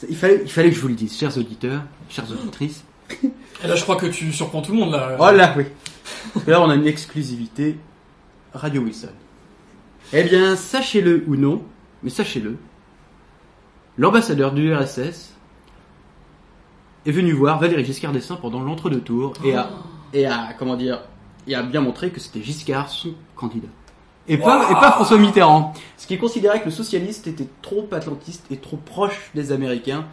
F: Il fallait, il fallait que je vous le dise, chers auditeurs, chères auditrices.
G: Et là, je crois que tu surprends tout le monde, là.
F: Oh là, oui. Et là, on a une exclusivité Radio Wilson. Eh bien, sachez-le ou non, mais sachez-le, l'ambassadeur du RSS est venu voir Valéry Giscard d'Estaing pendant l'entre-deux tours et a, et a, comment dire, et a bien montré que c'était Giscard son candidat. Et pas, et pas François Mitterrand. Ce qui considérait que le socialiste était trop atlantiste et trop proche des Américains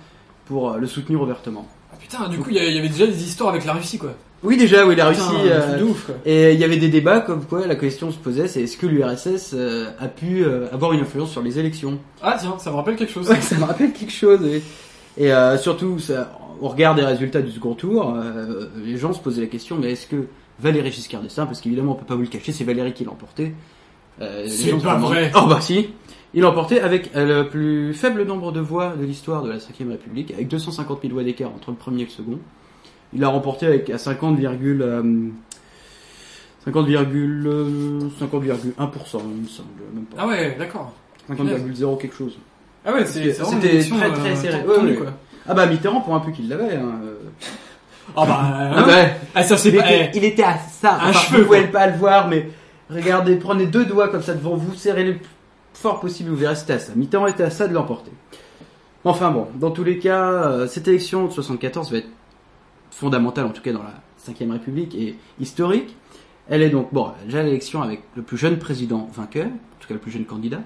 F: pour euh, le soutenir ouvertement.
G: Ah, putain, du coup, il y avait déjà des histoires avec la Russie, quoi.
F: Oui, déjà, oui, la
G: Putain,
F: Russie. euh,
G: truc de ouf, quoi.
F: et il y avait des débats comme quoi la question se posait, c'est est-ce que l'URSS euh, a pu euh, avoir une influence sur les élections?
G: Ah tiens, ça me rappelle quelque chose.
F: Ouais, ça me rappelle quelque chose. oui. Et euh, surtout, ça, au regard des résultats du second tour, euh, les gens se posaient la question mais est-ce que Valéry Giscard d'Estaing, parce qu'évidemment on peut pas vous le cacher, c'est Valéry qui l'a emporté. Euh,
G: C'est pas vrai.
F: Oh bah si. Il emporté avec euh, le plus faible nombre de voix de l'histoire de la 5ème République, avec 250 000 voix d'écart entre le premier et le second. Il l'a remporté avec à 50, euh, 50, euh, 50,1%, il me semble. Même pas.
G: Ah ouais, d'accord.
F: 50,0 quelque chose.
G: Ah ouais, c'est
F: C'était très très serré. Ouais. Ah bah Mitterrand pour un peu qu'il l'avait. Hein.
G: Ah bah,
F: Ah
G: hein.
F: bah,
G: Ah, ça, c'est
F: il,
G: pas-
F: était, il était à ça.
G: Un
F: Enfin,
G: cheveu,
F: vous pouvez pas le voir, mais regardez, prenez deux doigts comme ça devant vous, serrez le plus fort possible, vous verrez c'était à ça. Mitterrand était à ça de l'emporter. Enfin bon, dans tous les cas, euh, cette élection de 74 va être fondamentale, en tout cas dans la 5ème République, et historique. Elle est donc, bon, déjà l'élection avec le plus jeune président vainqueur, en tout cas le plus jeune candidat.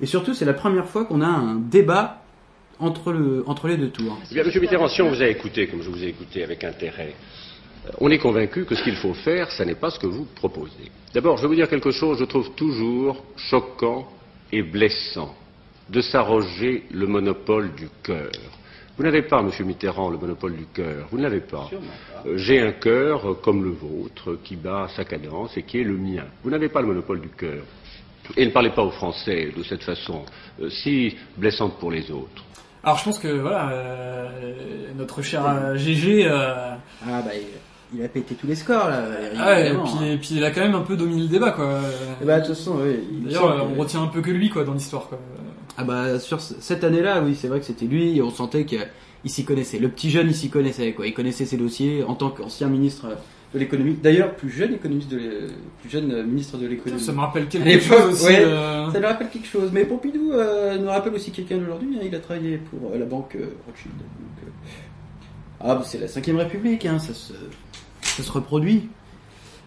F: Et surtout, c'est la première fois qu'on a un débat entre les deux tours.
J: Eh bien, Monsieur Mitterrand, si on vous a écouté, comme je vous ai écouté avec intérêt, euh, on est convaincu que ce qu'il faut faire, ce n'est pas ce que vous proposez. D'abord, je vais vous dire quelque chose, je trouve toujours choquant et blessant de s'arroger le monopole du cœur. Vous n'avez pas, Monsieur Mitterrand, le monopole du cœur. Vous ne l'avez pas. Euh, J'ai un cœur euh, comme le vôtre, qui bat sa cadence et qui est le mien. Vous n'avez pas le monopole du cœur. Et ne parlez pas aux Français de cette façon euh, si blessante pour les autres.
G: Alors je pense que voilà, euh, notre cher GG, euh,
F: Ah bah, il, il a pété tous les scores là,
G: ah ouais, et puis,
F: hein.
G: et puis il a quand même un peu dominé le débat quoi.
F: Eh bah, de toute façon, oui. il
G: D'ailleurs, on retient un peu que lui quoi dans l'histoire quoi.
F: Ah bah sur ce- cette année-là, oui, c'est vrai que c'était lui. Et on sentait qu'il s'y connaissait. Le petit jeune, il s'y connaissait quoi. Il connaissait ses dossiers en tant qu'ancien ministre de l'économie. D'ailleurs, plus jeune économiste de plus jeune euh, ministre de l'économie.
G: Ça me rappelle quelque chose aussi,
F: ouais,
G: euh.
F: Ça me rappelle quelque chose. Mais Pompidou euh, nous rappelle aussi quelqu'un d'aujourd'hui. hein. Il a travaillé pour euh, la banque euh, Rothschild. Donc, euh, Ah bah c'est la 5ème République. Hein. Ça se ça se reproduit.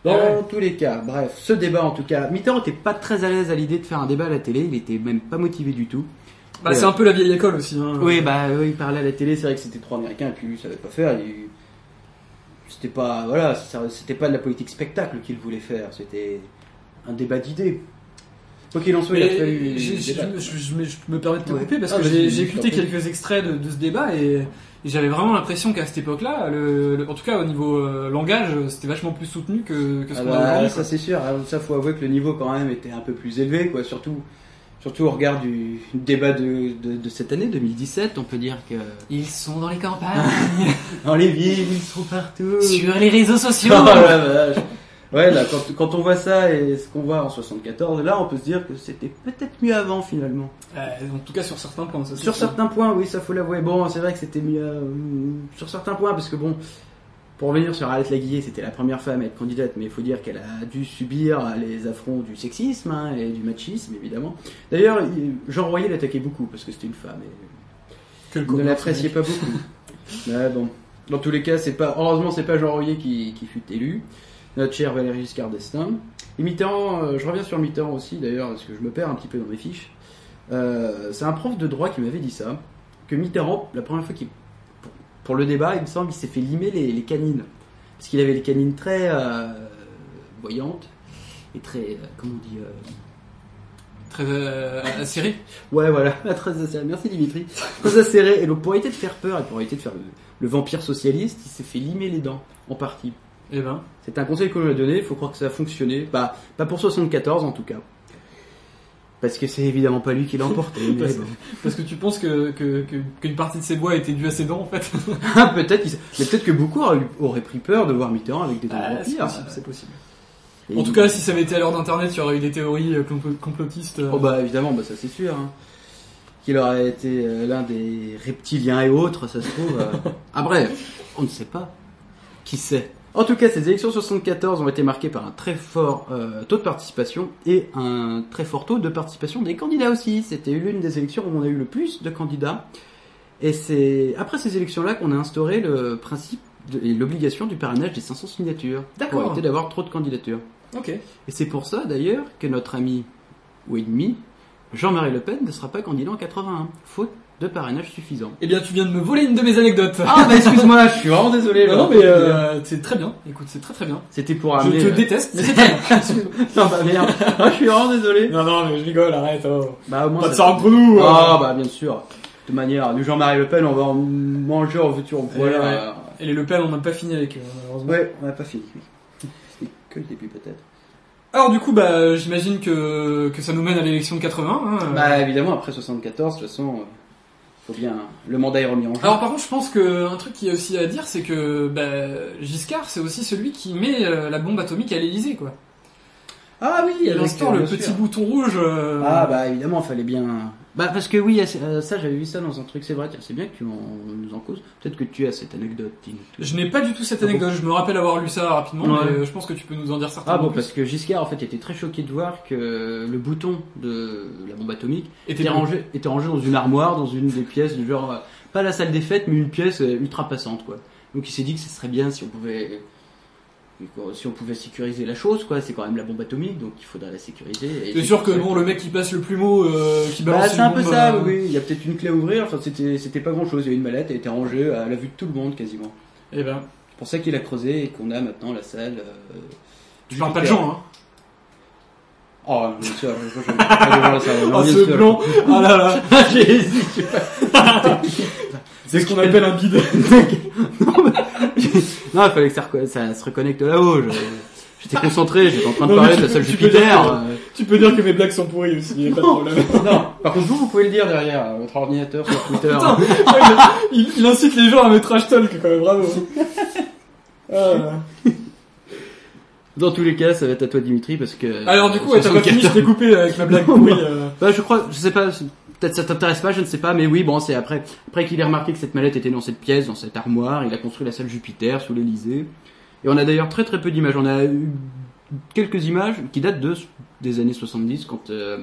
F: Dans
G: ouais.
F: tous les cas, bref, ce débat en tout cas, Mitterrand était pas très à l'aise à l'idée de faire un débat à la télé, il était même pas motivé du tout.
G: Bah
F: Et,
G: c'est
F: euh,
G: un peu la vieille école aussi. Hein.
F: oui, bah oui, il parlait à la télé, c'est vrai que c'était trop américain, et puis lui, il savait pas faire. il- C'était pas, voilà, c'était pas de la politique spectacle qu'il voulait faire, c'était un débat d'idées. Quoi qu'il en soit, il a fallu.
G: je, je- je me permets de te
F: Ouais.
G: couper parce
F: Ah,
G: que j'ai écouté quelques extraits de, de ce débat et, et j'avais vraiment l'impression qu'à cette époque-là, le, le- en tout cas au niveau euh, langage, c'était vachement plus soutenu que, que ce
F: Ah
G: qu'on
F: bah,
G: a aujourd'hui.
F: ça c'est sûr, Ah, ça faut avouer que le niveau quand même était un peu plus élevé, quoi. Surtout, surtout au regard du débat de, de, de cette année 2017, on peut dire que
G: Ils sont dans les campagnes,
F: dans les villes, ils sont partout.
G: sur les réseaux sociaux.
F: Oh la vache. Ouais, là, quand, quand on voit ça et ce qu'on voit en 74, là, on peut se dire que c'était peut-être mieux avant finalement.
G: Euh, en tout cas sur certains points. ça,
F: Sur certains points, oui, ça faut l'avouer. Bon, c'est vrai que c'était mieux euh, sur certains points parce que bon, pour revenir sur Arlette Laguillet, c'était la première femme à être candidate, mais il faut dire qu'elle a dû subir les affronts du sexisme hein, et du machisme, évidemment. D'ailleurs, il- Jean Royer l'attaquait beaucoup parce que c'était une femme et ne l'appréciait pas beaucoup. Mais bon, dans tous les cas, c'est pas heureusement c'est pas Jean Royer qui, qui fut élu. Notre cher Valéry Giscard d'Estaing. Et Mitterrand, euh, je reviens sur Mitterrand aussi d'ailleurs parce que je me perds un petit peu dans mes fiches. Euh, c'est un prof de droit qui m'avait dit ça, que Mitterrand, la première fois qu'il pour, le débat, il me semble, il s'est fait limer les, les canines parce qu'il avait les canines très euh, voyantes et très euh, comment on dit
G: Très euh, acéré.
F: Ouais, voilà, très acéré. Merci Dimitri. Très acéré. Et donc, pour éviter de faire peur et pour éviter de faire le, le vampire socialiste, il s'est fait limer les dents, en partie.
G: Eh ben.
F: C'est un conseil qu'on lui a donné, il faut croire que ça a fonctionné. Bah, pas pour 74 en tout cas. Parce que c'est évidemment pas lui qui l'a emporté.
G: Parce,
F: bon.
G: parce que tu penses que que- que- qu'une partie de ses doigts était due à ses dents en fait.
F: Ah, peut-être, qu'il mais peut-être que beaucoup auraient, pris peur de voir Mitterrand avec des dents
G: Ah, c'est possible, c'est possible.
F: Et
G: En tout cas, si ça avait été à l'heure d'internet, il y aurait eu des théories euh, complo- complotistes. euh.
F: Oh bah évidemment, bah ça c'est sûr. Hein. Qu'il aurait été euh, l'un des reptiliens et autres, ça se trouve. Ah bref, on ne sait pas. Qui sait? En tout cas, ces élections 74 ont été marquées par un très fort euh, taux de participation et un très fort taux de participation des candidats aussi. C'était l'une des élections où on a eu le plus de candidats. Et c'est après ces élections-là qu'on a instauré le principe de- et l'obligation du parrainage des 500 signatures.
G: D'accord.
F: Pour éviter d'avoir trop de candidatures.
G: Ok.
F: Et c'est pour ça d'ailleurs que notre ami ou ennemi, Jean-Marie Le Pen, ne sera pas candidat en 81, faute de parrainage suffisant.
G: Eh bien, tu viens de me voler une de mes anecdotes.
F: Ah bah excuse-moi, je suis vraiment désolé.
G: Non, non, mais euh, c'est très bien. Écoute, c'est très très bien.
F: C'était pour
G: Je
F: amener...
G: te déteste, mais c'est très bien.
F: non bah merde, Ah, je suis vraiment désolé.
G: Non, non, mais je rigole, arrête. Oh.
F: Bah au moins
G: Pas de
F: ça-
G: entre nous.
F: Ah bah bien sûr. De manière, nous Jean-Marie Le Pen, on va en manger en futur. Voilà.
G: Ouais, ouais. Et les Le Pen, on n'a pas fini avec eux, malheureusement.
F: Ouais, on n'a pas fini. oui. C'est que le début peut-être.
G: Alors du coup, bah, j'imagine que, que ça nous mène à l'élection de 80. Hein.
F: Bah évidemment, après 74, de toute façon, euh, faut bien... Le mandat est remis en jeu.
G: Alors par contre, je pense que un truc qui est aussi à dire, c'est que bah, Giscard, c'est aussi celui qui met euh, la bombe atomique à l'Elysée, quoi.
F: Ah oui, avec,
G: instaure
F: euh,
G: le petit
F: sûr.
G: bouton rouge. euh,
F: Ah bah évidemment, fallait bien... Bah parce que oui, euh, ça j'avais vu ça dans un truc, c'est vrai, c'est bien que tu en, nous en causes. Peut-être que tu as cette anecdote, Tine.
G: Je n'ai pas du tout cette
F: Ah bon
G: anecdote. Je me rappelle avoir lu ça rapidement,
F: Ouais.
G: mais je pense que tu peux nous en dire certains.
F: Ah bon, parce que Giscard en fait était très choqué de voir que le bouton de la bombe atomique
G: Était
F: rangé, était rangé dans une armoire, dans une des pièces du genre, pas la salle des fêtes, mais une pièce ultra passante quoi. Donc il s'est dit que ce serait bien si on pouvait, si on pouvait sécuriser la chose quoi. C'est quand même la bombe atomique, donc il faudrait la sécuriser.
G: C'est sûr que bon, le mec qui passe le plumeau, euh, qui balance
F: Bah, c'est un peu ça,
G: euh,
F: oui. Il y a peut-être une clé à ouvrir. Enfin, c'était, c'était pas grand chose. Il y a une mallette, elle était rangée à la vue de tout le monde quasiment.
G: Eh ben,
F: C'est pour ça qu'il a creusé et qu'on a maintenant la salle. Euh,
G: tu parles pas de Jean, hein.
F: Oh, bien sûr, je-
G: Oh, ce blanc. Ah là là.
F: J'ai hésité.
G: C'est ce qu'on appelle un bide.
F: non, il fallait que ça, reco- ça se reconnecte là-haut. je- J'étais concentré, j'étais en train de
G: Non,
F: parler de la salle Jupiter.
G: que-
F: euh.
G: Tu peux dire que mes blagues sont pourries aussi, y a pas de problème.
F: Non, par contre, vous, vous pouvez le dire derrière euh, votre ordinateur sur Twitter.
G: Il, il incite les gens à mettre trash talk quand même, bravo. Ah.
F: Dans tous les cas, ça va être à toi, Dimitri, parce que.
G: Alors du coup, ouais, t'as pas fini, je t'ai coupé avec ma blague pourrie. euh.
F: Bah, je crois, je sais pas, peut-être ça t'intéresse pas, je ne sais pas, mais oui, bon, c'est après, après qu'il ait remarqué que cette mallette était dans cette pièce, dans cette armoire, il a construit la salle Jupiter sous l'Elysée. Et on a d'ailleurs très très peu d'images. On a eu quelques images qui datent de, des années 70 quand, euh,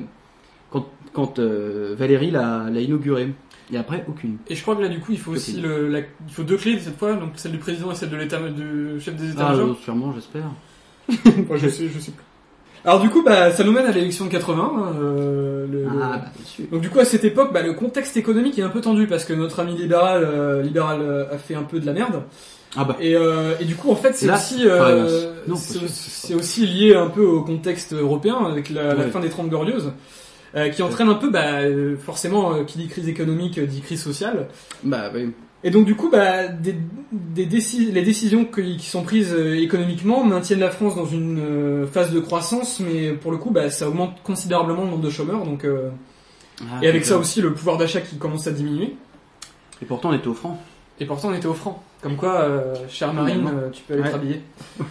F: quand, quand euh, Valérie l'a, l'a inauguré. Et après, aucune.
G: Et je crois que là, du coup, il faut aussi
F: Copine.
G: le, la- il faut deux clés cette fois, donc celle du président et celle de l'état, du chef des
F: Ah,
G: états-majors.
F: euh, sûrement, j'espère.
G: Moi, je sais, je sais plus. Alors du coup, bah, ça nous mène à l'élection de 80. hein, euh, le-
F: Ah, bah, sûr.
G: Donc du coup, à cette époque, bah, le contexte économique est un peu tendu parce que notre ami libéral, euh, libéral euh, a fait un peu de la merde.
F: Ah bah.
G: Et, euh, et du coup, en fait, c'est aussi, euh, c'est aussi- lié un peu au contexte européen avec la, fin des Trente Glorieuses, euh, qui entraîne un peu, bah, forcément, qui dit crise économique, dit crise sociale.
F: Bah, oui.
G: Et donc du coup, bah, des, des les décisions qui, qui sont prises euh, économiquement maintiennent la France dans une euh, phase de croissance, mais pour le coup, bah, ça augmente considérablement le nombre de chômeurs. Donc, euh,
F: Ah,
G: et avec ça aussi, le pouvoir d'achat qui commence à diminuer.
F: Et pourtant, on était au franc.
G: Et pourtant, on était au franc. Comme quoi, euh, chère Marine, euh, tu peux aller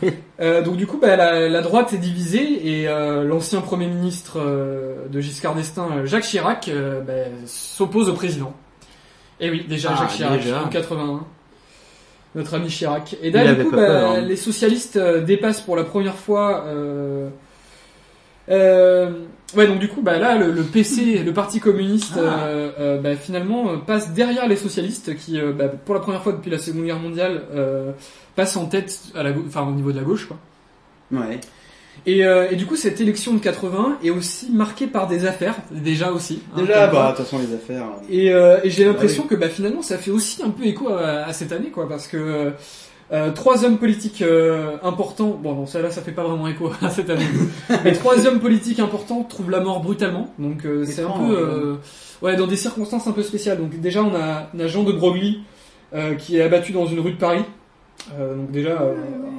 F: Ouais.
G: Euh, donc du coup, bah, la, la droite est divisée et euh, l'ancien premier ministre de Giscard d'Estaing, Jacques Chirac, bah, s'oppose au président. Et oui, déjà
F: Ah,
G: Jacques Chirac,
F: déjà.
G: en 81. Notre ami Chirac. Et là, du coup, bah,
F: peur, hein.
G: les socialistes euh, dépassent pour la première fois. Euh, euh, ouais, donc du coup, bah là, le, le PC, le Parti communiste,
F: Ah.
G: euh, euh, bah, finalement euh, passe derrière les socialistes, qui, euh, bah, pour la première fois depuis la Seconde Guerre mondiale, euh, passe en tête à la, enfin au niveau de la gauche, quoi.
F: Ouais.
G: Et, euh, et du coup, cette élection de 80 est aussi marquée par des affaires, déjà aussi. hein,
F: Déjà, bah, de toute façon, les affaires. euh,
G: Et, euh, et j'ai
F: Ah
G: l'impression que bah, finalement ça fait aussi un peu écho à, à cette année quoi parce que euh, trois hommes politiques euh, importants bon non ça là ça fait pas vraiment écho à cette année mais trois hommes politiques importants trouvent la mort brutalement donc euh, c'est un peu euh, ouais dans des circonstances un peu spéciales donc déjà on a, on a Jean de Broglie euh, qui est abattu dans une rue de Paris Euh, donc déjà euh,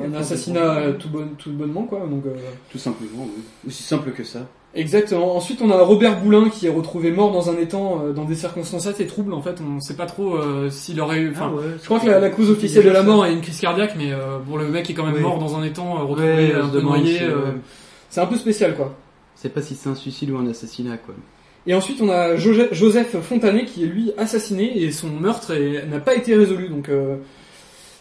G: un assassinat euh, tout, bon, tout bonnement quoi donc euh,
F: Tout simplement, oui. Aussi simple que ça.
G: Exactement. Ensuite, on a Robert Boulin qui est retrouvé mort dans un étang euh, dans des circonstances assez troubles. En fait, on sait pas trop euh, s'il aurait eu. Enfin,
F: Ah ouais,
G: je crois que la, la cause officielle de la mort est une crise cardiaque, mais euh, bon, le mec est quand même
F: Oui.
G: mort dans un étang, euh, retrouvé
F: Ouais, on
G: un peu noyé. euh. C'est un peu spécial, quoi.
F: C'est pas si c'est un suicide ou un assassinat, quoi.
G: Et ensuite, on a Jo- Joseph Fontanet qui est lui assassiné et son meurtre n'a pas été résolu. Donc, euh,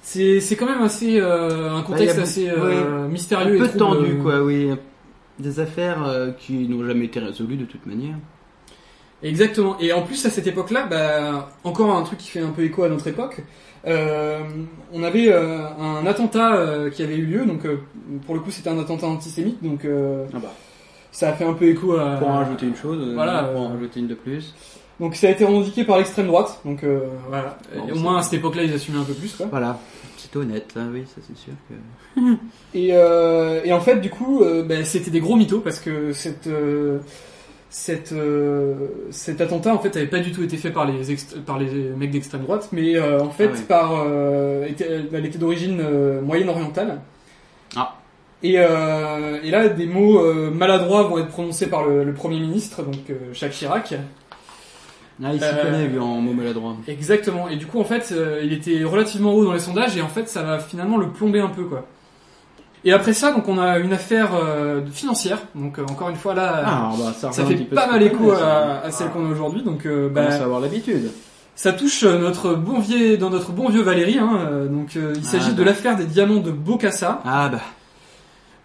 G: c'est c'est quand même assez euh, un contexte
F: Bah,
G: assez euh, mystérieux
F: un peu
G: et trouble.
F: tendu, quoi, oui. Des affaires euh, qui n'ont jamais été résolues de toute manière.
G: Exactement. Et en plus, à cette époque-là, bah, encore un truc qui fait un peu écho à notre époque. euh, on avait euh, un attentat euh, qui avait eu lieu, donc euh, pour le coup c'était un attentat antisémite, donc euh,
F: Ah bah.
G: ça a fait un peu écho à...
F: Pour en rajouter une chose, euh,
G: Voilà,
F: pour en rajouter une de plus.
G: Donc ça a été revendiqué par l'extrême droite, donc euh, voilà.
F: Bon,
G: Et au
F: c'est-
G: moins à cette époque-là ils assumaient un peu plus quoi.
F: Voilà, c'est honnête, hein, oui, ça c'est sûr que.
G: Et, euh, et en fait, du coup, euh, ben, c'était des gros mythos parce que cette, euh, cette, euh, cet attentat en fait avait pas du tout été fait par les par les mecs d'extrême droite, mais euh, en fait
F: Ah oui.
G: par euh, était, elle était d'origine euh, moyenne-orientale.
F: Ah.
G: Et, euh, et là, des mots euh, maladroits vont être prononcés par le, le premier ministre, donc euh, Jacques Chirac.
F: Ah, il s'y
G: Euh,
F: connaît, lui, en mots maladroits.
G: Exactement. Et du coup, en fait, euh, il était relativement haut dans les sondages et en fait, ça va finalement le plomber un peu, quoi. Et après ça, donc on a une affaire euh, financière. Donc euh, encore une fois là,
F: Ah, bah, ça
G: fait pas mal écho à, celle qu'on a aujourd'hui. Donc euh,
F: On
G: bah,
F: à avoir l'habitude.
G: ça touche notre bon vieux, dans notre bon vieux Valérie. Hein, donc il
F: Ah,
G: s'agit de
F: bah.
G: l'affaire des diamants de Bocassa.
F: Ah bah.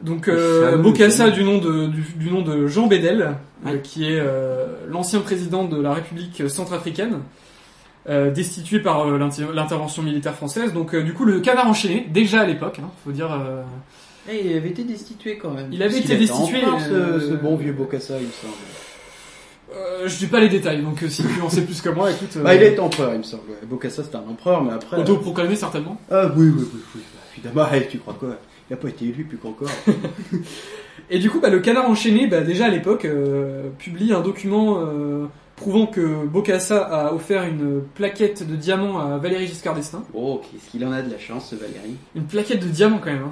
G: Donc euh, Bocassa du nom de du, du nom de Jean Bédel, euh, qui est euh, l'ancien président de la République centrafricaine, euh, destitué par euh, l'inter- l'intervention militaire française. Donc euh, du coup le canard enchaîné déjà à l'époque, hein, faut dire. euh,
F: Et il avait été destitué quand même.
G: Il avait été
F: était
G: destitué,
F: ce, ce bon vieux Bocassa, il me semble.
G: Euh, je dis pas les détails, donc euh, si tu en sais plus que moi, écoute. euh,
F: Bah, il est empereur, il me semble. Bocassa, c'était un empereur, mais après.
G: Autoproclamé certainement.
F: Ah oui, oui, oui, oui. bah, évidemment, hey, tu crois quoi? Il a pas été élu plus qu'encore.
G: Et du coup, bah, le canard enchaîné, bah, déjà à l'époque, euh, publie un document euh, prouvant que Bocassa a offert une plaquette de diamants à Valéry Giscard d'Estaing.
F: oh, qu'est-ce qu'il en a de la chance, ce Valérie.
G: Une plaquette de diamants quand même, hein.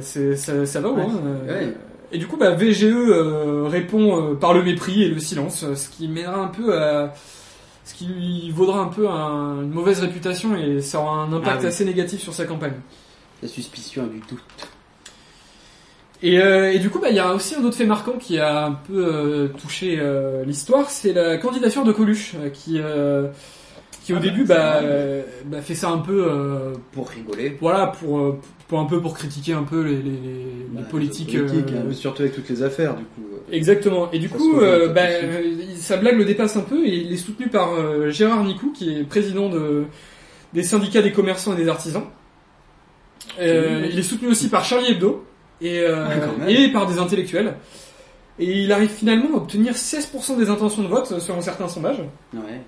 G: c'est- ça, ça va ou
F: Ouais.
G: hein, euh,
F: Ouais.
G: Et du coup, bah, VGE euh, répond par le mépris et le silence, ce qui mènera un peu à... ce qui lui vaudra un peu un- une mauvaise réputation et ça aura un impact
F: Ah oui.
G: assez négatif sur sa campagne.
F: La suspicion du doute.
G: Et, euh, et du coup, bah, il y a aussi un autre fait marquant qui a un peu euh, touché euh, l'histoire, c'est la candidature de Coluche, euh, qui, euh, qui au
F: Ah bah,
G: début bah,
F: vrai.
G: euh, bah, fait ça un peu, euh,
F: Pour rigoler.
G: voilà, pour, pour un peu pour critiquer un peu les, les, les- les
F: Bah,
G: politiques.
F: politiques,
G: euh,
F: hein, surtout avec toutes les affaires, du coup.
G: Exactement. Et du
F: Ça
G: coup, bah, sa blague le dépasse un peu et il est soutenu par euh, Gérard Nicou, qui est président de, des syndicats des commerçants et des artisans. Euh, il est soutenu aussi par Charlie Hebdo et, euh,
F: Ah,
G: et par des intellectuels. Et il arrive finalement à obtenir 16% des intentions de vote selon certains sondages.
F: Ouais.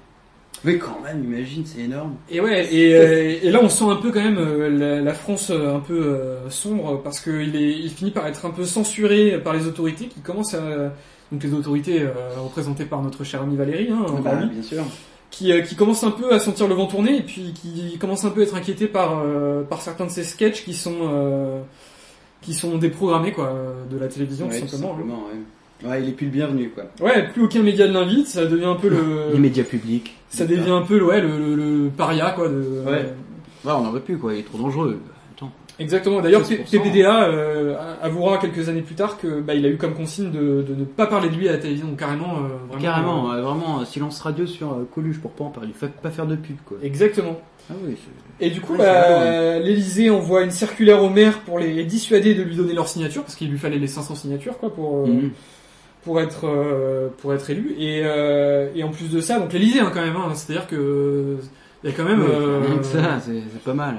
F: Mais quand même, imagine, c'est énorme.
G: Et ouais, et, euh, et là on sent un peu quand même euh, la, la France euh, un peu sombre parce qu'il est, il finit par être un peu censuré par les autorités qui commencent à, donc les autorités représentées par notre cher ami Valérie, hein, encore
F: Bah,
G: lui,
F: bien sûr.
G: qui, qui commencent un peu à sentir le vent tourner et puis qui commencent un peu à être inquiétés par par certains de ces sketchs qui sont euh, qui sont déprogrammés quoi euh, de la télévision
F: Ouais,
G: tout simplement. hein.
F: simplement, ouais. Ouais, il est plus le bienvenu, quoi.
G: Ouais, plus aucun média ne l'invite, ça devient un peu le
F: Les médias publics.
G: ça devient un peu le ouais le, le, le paria quoi de
F: Ouais. Ouais, on n'en veut plus, quoi. Il est trop dangereux.
G: Exactement. D'ailleurs,
F: 16%.
G: PPDA euh, avouera quelques années plus tard que bah, il a eu comme consigne de, de ne pas parler de lui à la télévision, donc carrément. euh, vraiment,
F: Carrément,
G: euh,
F: vraiment, silence radio sur Coluche pour pas en parler. Faut pas faire de pub, quoi.
G: Exactement.
F: Ah oui, c'est-
G: Et du coup,
F: c'est
G: bah, l'Élysée envoie une circulaire au maire pour les dissuader de lui donner leur signature, parce qu'il lui fallait les 500 signatures, quoi, pour
F: Mhm.
G: pour être euh, pour être élu. Et euh, et en plus de ça, donc l'Élysée, hein, quand même, hein, c'est-à-dire que il y a quand même. Euh,
F: ça, c'est c'est pas mal.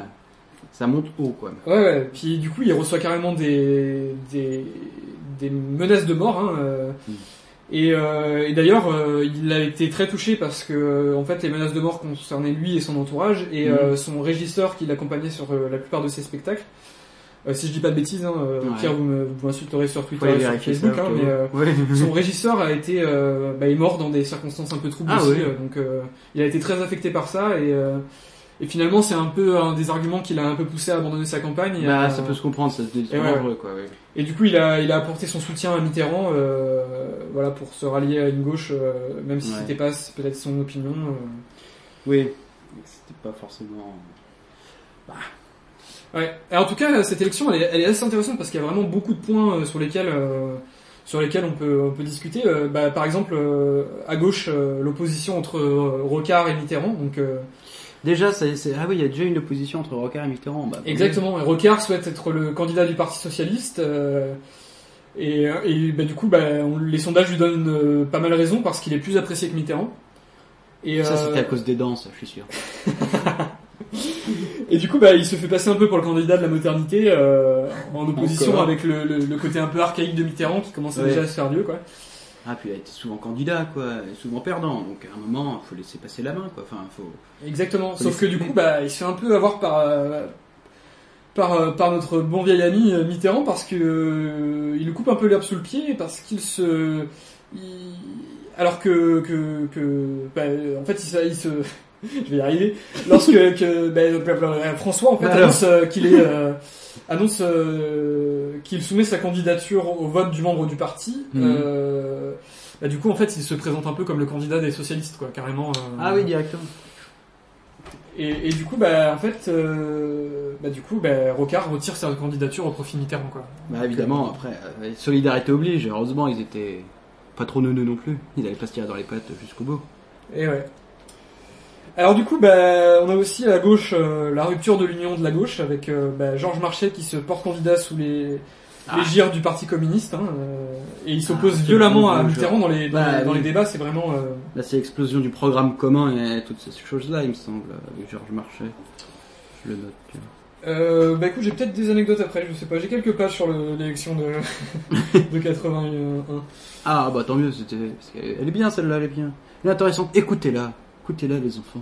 F: Ça monte haut, quoi.
G: Ouais, ouais. Puis du coup, il reçoit carrément des, des, des menaces de mort. Hein, euh. Et, euh, et d'ailleurs, euh, il a été très touché parce que, euh, en fait, les menaces de mort concernaient lui et son entourage et
F: Mm.
G: euh, son régisseur qui l'accompagnait sur la plupart de ses spectacles. Si je dis pas de bêtises, hein,
F: Ouais.
G: Pierre, vous m'insulterez sur Twitter
F: Faut aller
G: et sur Facebook,
F: ça,
G: hein, mais euh,
F: Ouais.
G: son régisseur a été bah, est mort dans des circonstances un peu troubles
F: Ah
G: aussi, donc euh, il a été très affecté par ça et euh, et finalement c'est un peu un des arguments qui l'a un peu poussé à abandonner sa campagne. et
F: Bah,
G: à-
F: ça peut se comprendre, ça
G: ouais.
F: dangereux, quoi. ouais.
G: et du coup, il a, il a apporté son soutien à Mitterrand, euh, voilà, pour se rallier à une gauche, euh, même si
F: Ouais.
G: c'était pas peut-être son opinion. euh.
F: Oui, c'était pas forcément.
G: Ouais. Et en tout cas, cette élection, elle est, elle est assez intéressante parce qu'il y a vraiment beaucoup de points euh, sur lesquels, euh, sur lesquels on peut, on peut discuter. Euh, bah, par exemple, euh, à gauche, euh, l'opposition entre euh, Rocard et Mitterrand. Donc, euh,
F: Déjà, c'est, c'est- ah oui, il y a déjà une opposition entre Rocard et Mitterrand. Bah,
G: Exactement. Et Rocard souhaite être le candidat du Parti socialiste. euh, et et bah, du coup, bah, on- les sondages lui donnent euh, pas mal raison parce qu'il est plus apprécié que Mitterrand. Et,
F: Ça,
G: euh,
F: c'était à cause des danses, je suis sûr.
G: Et du coup, bah, il se fait passer un peu pour le candidat de la modernité, euh, en opposition
F: Encore.
G: avec le, le- le côté un peu archaïque de Mitterrand qui
F: Ouais.
G: déjà à se faire vieux, quoi.
F: Ah, puis il a été souvent candidat, quoi, et souvent perdant. Donc à un moment, il faut laisser passer la main, quoi. Enfin, faut.
G: Exactement.
F: Faut
G: Sauf que du coup, bah, il se fait un peu avoir par euh, par euh, par notre bon vieil ami euh, Mitterrand parce que euh, il lui coupe un peu l'herbe sous le pied parce qu'il se il- alors que que que bah, en fait il il se je vais y arriver lorsque que bah, euh, François en fait
F: Alors.
G: annonce euh, qu'il est euh, annonce euh, qu'il soumet sa candidature au vote du membre du parti
F: Mhm.
G: euh, bah, du coup en fait il se présente un peu comme le candidat des socialistes quoi carrément euh,
F: Ah oui, directement.
G: et, et du coup, bah, en fait, euh, bah, du coup, bah, Rocard retire sa candidature au profit de Mitterrand, quoi.
F: Bah évidemment, après, euh, solidarité oblige. Heureusement, ils étaient pas trop neuneux non plus. Ils allaient pas se tirer dans les pattes jusqu'au bout.
G: Et ouais. Alors du coup, bah, on a aussi à gauche euh, la rupture de l'union de la gauche avec euh, bah, Georges Marchais qui se porte candidat sous les,
F: Ah.
G: les gires du Parti communiste, hein, euh, et il s'oppose
F: Ah,
G: violemment à Mitterrand dans les dans,
F: Bah,
G: les- dans
F: oui.
G: les débats. C'est vraiment.
F: Là, c'est l'explosion du programme commun et toutes ces choses-là, il me semble, avec Georges Marchais. Je le note.
G: Euh, bah écoute, j'ai peut-être des anecdotes après, je sais pas. J'ai quelques pages sur le- l'élection de, de 81.
F: Ah bah tant mieux, c'était. Elle est bien celle-là, elle est bien. Elle est intéressante. Écoutez-la, écoutez-la les enfants.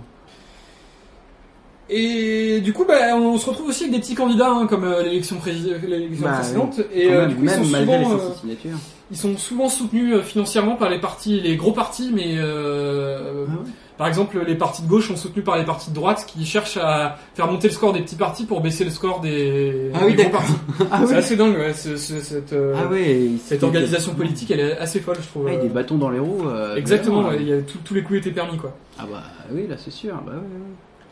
G: Et du coup, bah, on se retrouve aussi avec des petits candidats, hein, comme euh, l'élection l'élection
F: Bah,
G: précédente.
F: oui.
G: Et euh,
F: même,
G: du coup, ils sont,
F: malgré les
G: souvent,
F: 500
G: euh,
F: signatures.
G: ils sont souvent soutenus financièrement par les partis, les gros partis, mais euh,
F: Ah
G: par exemple, les partis de gauche sont soutenus par les partis de droite qui cherchent à faire monter le score des petits partis pour baisser le score des,
F: Ah oui,
G: des gros partis.
F: Ah
G: c'est
F: oui.
G: assez dingue, ouais, cette, euh,
F: Ah
G: cette organisation politique, elle est assez folle, je trouve.
F: Ah, des bâtons dans les roues. euh,
G: Exactement, ouais, il y a tout- tous les coups étaient permis, quoi.
F: Ah bah oui, là c'est sûr. Bah ouais.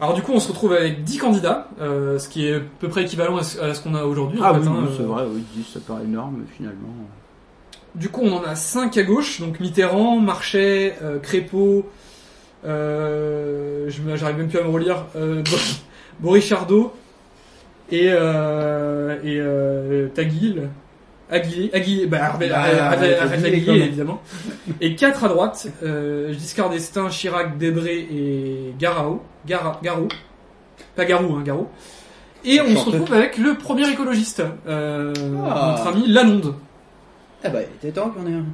G: Alors du coup, on se retrouve avec 10 candidats, euh, ce qui est à peu près équivalent à ce, qu'on a aujourd'hui. en
F: Ah
G: fait,
F: oui,
G: hein,
F: oui,
G: euh.
F: c'est vrai, oui, 10, ça paraît énorme, finalement.
G: Du coup, on en a 5 à gauche, donc Mitterrand, Marchais, euh, Crépeau, euh, j'arrive même plus à me relire, euh, Boris- Chardot et, euh, et euh, Taguil. Aguilé, bah,
F: Bah,
G: évidemment. Et 4 à droite, euh, Giscard d'Estaing, Chirac, Debré et Garau, Gara, Garou, pas Garou, hein, Garou. Et on se retrouve avec le premier écologiste, euh,
F: Ah.
G: notre ami Lalonde.
F: Ah bah, il était temps qu'on ait un.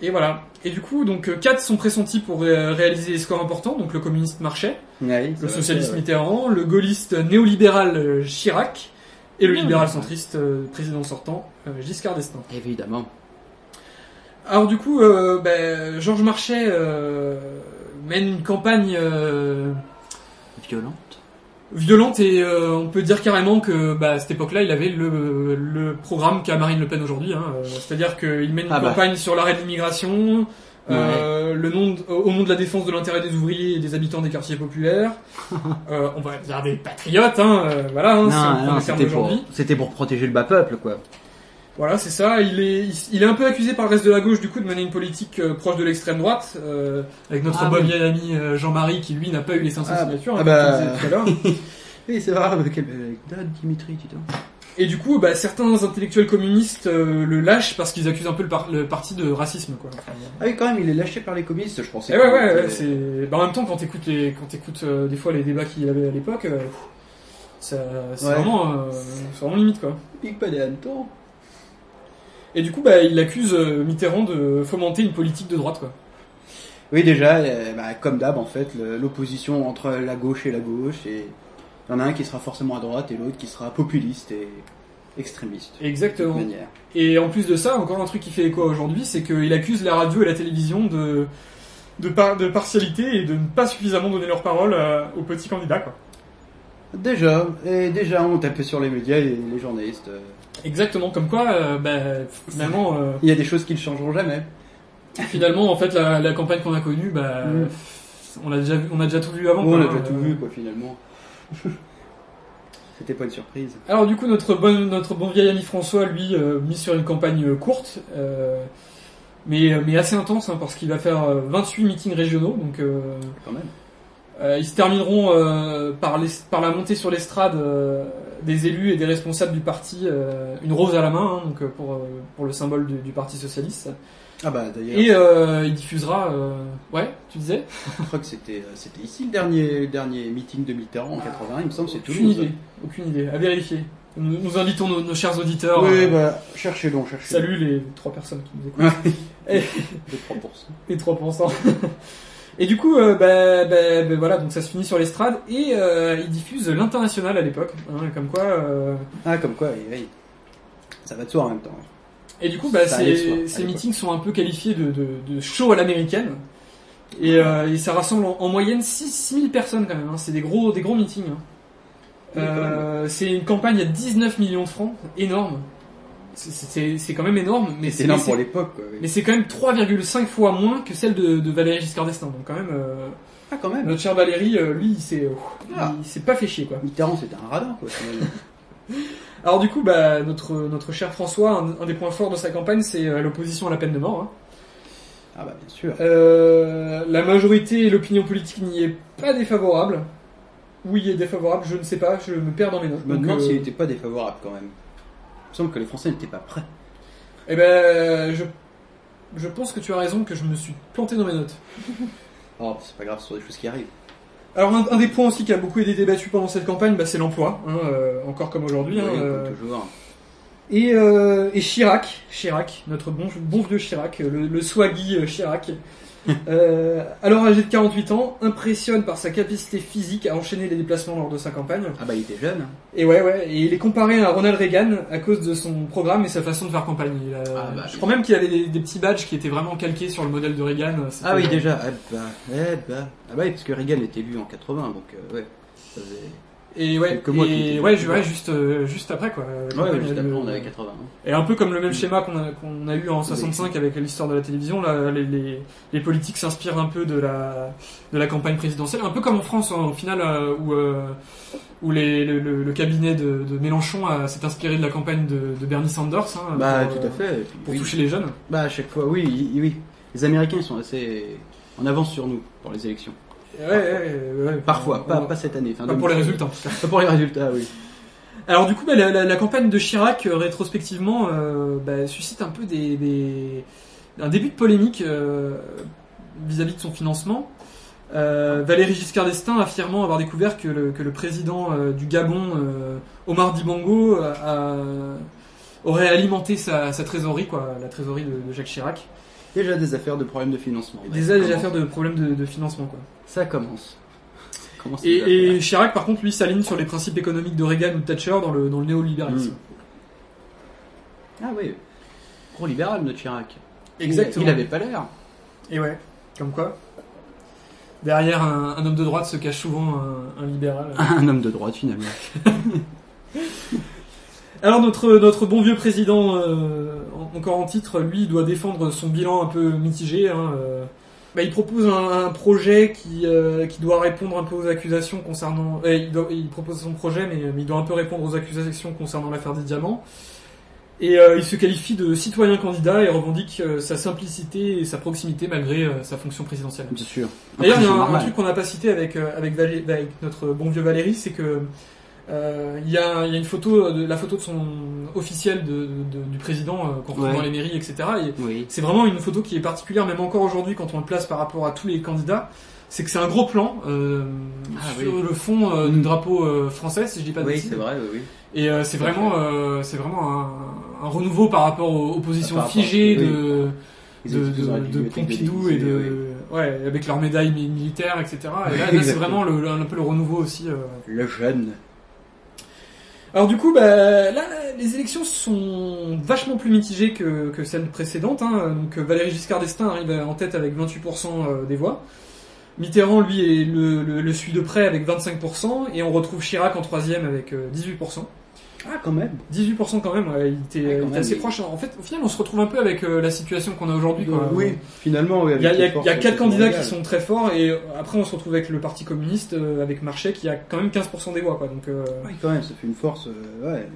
G: Et voilà. Et du coup, donc euh, quatre sont pressentis pour ré- réaliser des scores importants. Donc le communiste Marchais,
F: Ouais,
G: le socialiste
F: ouais.
G: Mitterrand, le gaulliste néolibéral euh, Chirac et le
F: Mmh.
G: libéral centriste euh, président sortant euh, Giscard d'Estaing.
F: Évidemment.
G: Alors du coup, euh, ben, Georges Marchais euh, mène une campagne euh,
F: Violente.
G: Violente et euh, on peut dire carrément que bah, à cette époque-là, il avait le, le programme qu'a Marine Le Pen aujourd'hui. Hein, C'est-à-dire qu'il mène une
F: Ah bah.
G: campagne sur l'arrêt de l'immigration, euh, le nom de- au nom de la défense de l'intérêt des ouvriers et des habitants des quartiers populaires. Euh, on va dire des patriotes, hein, euh, voilà, hein,
F: non, non, pour, c'était pour protéger le bas peuple, quoi.
G: Voilà, c'est ça. Il est, il, est un peu accusé par le reste de la gauche du coup de mener une politique euh, proche de l'extrême droite, euh, avec notre
F: Ah
G: bon
F: oui.
G: vieil ami euh, Jean-Marie qui lui n'a pas eu les 500
F: Ah,
G: signatures,
F: ah
G: hein,
F: bah.
G: comme tout à l'heure.
F: Oui, c'est vrai, avec anecdote, Dimitri.
G: Et du coup, bah, certains intellectuels communistes le lâchent parce qu'ils accusent un peu le, par- le parti de racisme, quoi. Enfin,
F: Ah oui, quand même, il est lâché par les communistes, je pensais.
G: eh ouais, ouais, ouais, c'est. Bah, en même temps, quand t'écoutes les, quand t'écoutes des fois les débats qu'il y avait à l'époque, c'est
F: Ouais.
G: vraiment, c'est vraiment limite, quoi.
F: Pique pas des hannetons.
G: Et du coup, bah, il accuse euh, Mitterrand de fomenter une politique de droite, quoi.
F: Oui, déjà, euh, bah, comme d'hab, en fait, l'opposition entre la gauche et la gauche, et il y en a un qui sera forcément à droite et l'autre qui sera populiste et extrémiste.
G: Exactement. Et en plus de ça, encore un truc qui fait écho aujourd'hui, c'est qu'il accuse la radio et la télévision de de, par- de partialité et de ne pas suffisamment donner leur parole euh, aux petits candidats, quoi.
F: Déjà, et déjà, on tapait sur les médias et les journalistes.
G: Exactement, comme quoi, euh, bah, finalement, euh,
F: Il y a des choses qui ne changeront jamais.
G: finalement, en fait, la, la campagne qu'on a connue, bah,
F: Mm.
G: on a déjà, vu- on a déjà tout vu avant.
F: on a
G: hein,
F: déjà tout
G: euh.
F: vu, quoi, finalement. C'était pas une surprise.
G: Alors du coup, notre bon, notre bon vieil ami François, lui, mis sur une campagne courte, mais, mais assez intense, hein, parce qu'il va faire euh, 28 meetings régionaux, donc
F: Quand même.
G: Ils se termineront par, les- par la montée sur l'estrade des élus et des responsables du parti, euh, une rose à la main, hein, donc euh, pour, euh, pour le symbole du, du Parti socialiste.
F: Ah bah d'ailleurs,
G: Et euh, il diffusera. euh, Ouais, tu disais?
F: Je crois que c'était c'était ici le dernier dernier meeting de Mitterrand en 80, il me semble c'est
G: Aucune
F: Toulouse.
G: idée, aucune idée. À vérifier. Nous, nous invitons nos, nos chers auditeurs.
F: Oui,
G: euh,
F: bah cherchez donc, cherchez.
G: Salut les trois personnes qui nous écoutent.
F: Les 3%.
G: les 3%. Et du coup, euh, bah, bah, bah, voilà, donc ça se finit sur l'estrade et euh, ils diffusent l'international à l'époque, hein, comme quoi. euh,
F: Ah comme quoi, oui, oui. Ça va de soi en même temps.
G: Et du coup, bah, ces,
F: soi,
G: ces meetings sont un peu qualifiés de, de, de show à l'américaine. Et, euh, et ça rassemble en, en moyenne 6 6000 personnes quand même. hein. C'est des gros, des gros meetings. hein. Euh, c'est une campagne à 19 millions de francs, énorme. C'est- quand même énorme, mais
F: C'est énorme
G: mais
F: pour l'époque. oui.
G: Mais c'est quand même 3,5 fois moins que celle de, de Valéry Giscard d'Estaing. Donc quand même, euh,
F: Ah quand même.
G: notre cher Valéry, euh, lui, il s'est
F: Ah.
G: il s'est pas fait chier quoi.
F: Mitterrand c'était un radin quoi.
G: Alors du coup, bah, notre, notre cher François, un, un des points forts de sa campagne, c'est euh, l'opposition à la peine de mort. hein.
F: ah bah bien sûr.
G: Euh, la majorité et l'opinion politique n'y est pas défavorable. Oui, il est défavorable, je ne sais pas, je me perds dans mes notes.
F: Je me demande s'il n'était pas défavorable quand même. Il me semble que les Français n'étaient pas prêts.
G: Eh ben, je, je pense que tu as raison, que je me suis planté dans mes notes.
F: Oh, c'est pas grave, ce sont des choses qui arrivent.
G: Alors un, un des points aussi qui a beaucoup été débattu pendant cette campagne, bah, c'est l'emploi, hein, euh, encore comme aujourd'hui. hein, euh,
F: toujours.
G: et, euh, et Chirac, Chirac, notre bon, bon vieux Chirac, le, le swaggy Chirac, euh, alors âgé de 48 ans, impressionne par sa capacité physique à enchaîner les déplacements lors de sa campagne.
F: Ah bah il était jeune.
G: Et ouais, ouais, et il est comparé à Ronald Reagan à cause de son programme et sa façon de faire campagne. Il a-
F: Ah bah,
G: je crois même qu'il avait des, des petits badges qui étaient vraiment calqués sur le modèle de Reagan. C'était-
F: Ah oui déjà. Ah bah, eh bah. Ah bah oui, parce que Reagan est élu en 80, donc euh, ouais. Ça faisait...
G: Et ouais, et
F: était
G: ouais, je- ouais, juste, euh, juste après quoi.
F: Ouais, ouais, juste après on avait 80. hein.
G: Et un peu comme le même schéma qu'on a, qu'on a eu en 65 avec l'histoire de la télévision, là, les, les, les politiques s'inspirent un peu de la, de la campagne présidentielle, un peu comme en France hein, au final, euh, où, euh, où les, le, le- le cabinet de, de Mélenchon s'est inspiré de la campagne de, de Bernie Sanders. hein,
F: Bah
G: pour,
F: tout à fait. Puis,
G: Pour
F: oui.
G: toucher les jeunes.
F: Bah à chaque fois, oui, oui, oui. Les Américains ils sont assez en avance sur nous pour les élections.
G: Ouais, ouais, ouais, ouais.
F: Parfois, pas, cette année. Enfin,
G: pas pour les résultats en tout cas.
F: Pas pour les résultats, oui.
G: Alors du coup, bah, la, la- la campagne de Chirac, euh, rétrospectivement, euh, bah, suscite un peu des, des- un début de polémique euh, vis-à-vis de son financement. Euh, Valéry Giscard d'Estaing affirmant avoir découvert que le, que le président du Gabon, Omar Dibango, a- aurait alimenté sa, sa trésorerie, quoi, la trésorerie de, de Jacques Chirac.
F: Déjà des affaires de problèmes de financement. Ouais,
G: Déjà des affaires de problèmes de, de financement, quoi.
F: Ça commence. Ça commence
G: Et, Chirac, par contre, lui, s'aligne sur les principes économiques de Reagan ou de Thatcher dans le, dans le néolibéralisme.
F: Ah oui. Gros libéral, notre Chirac.
G: Exactement.
F: Il, il avait pas l'air.
G: Et ouais, comme quoi. Derrière un, un homme de droite se cache souvent un, un libéral.
F: Un homme de droite, finalement.
G: Alors notre notre bon vieux président, euh, en- encore en titre, lui, il doit défendre son bilan un peu mitigé. hein, euh. Bah, il propose un, un projet qui euh, qui doit répondre un peu aux accusations concernant. euh, il, doit- il propose son projet, mais, mais il doit un peu répondre aux accusations concernant l'affaire des diamants. Et euh, il se qualifie de citoyen candidat et revendique euh, sa simplicité et sa proximité malgré sa fonction présidentielle.
F: Bien sûr.
G: D'ailleurs, il y a un, truc qu'on n'a pas cité avec, avec, Valé- avec notre bon vieux Valérie, c'est que il y, a, y a une photo, de, la photo de son officiel de, de- du président euh, qu'on retrouve
F: Ouais.
G: dans les mairies, etc. Et
F: Oui.
G: c'est vraiment une photo qui est particulière, même encore aujourd'hui quand on le place par rapport à tous les candidats. C'est que c'est un gros plan euh,
F: Ah,
G: sur
F: oui.
G: le fond euh, du drapeau euh, français, si je dis pas de
F: Oui, c'est vrai, oui, oui.
G: Et euh, c'est vraiment, euh, c'est vraiment un, un renouveau par rapport aux, aux positions
F: rapport-
G: figées
F: oui.
G: de, de, de, Pompidou et de, ouais, avec leurs médailles mi- militaires, etc. Et là, c'est vraiment le, un peu le renouveau aussi. euh.
F: Le jeune.
G: Alors du coup, bah, là, les élections sont vachement plus mitigées que, celles précédentes. Hein. Donc euh, Valéry Giscard d'Estaing arrive en tête avec 28% euh, des voix. Mitterrand, lui, le, suit de près avec 25%, et on retrouve Chirac en troisième avec euh, 18%.
F: Ah, quand même.
G: 18% quand même, ouais, il était,
F: Ouais, quand
G: il était
F: même,
G: assez proche. En fait, au final, on se retrouve un peu avec euh, la situation qu'on a aujourd'hui. quoi.
F: Oui, finalement, oui.
G: Il y a, y a- y a quatre candidats qui sont très forts et euh, après on se retrouve avec le Parti communiste euh, avec Marchais qui a quand même 15% des voix quoi. Donc euh,
F: Oui, quand même, ça fait une force. ouais.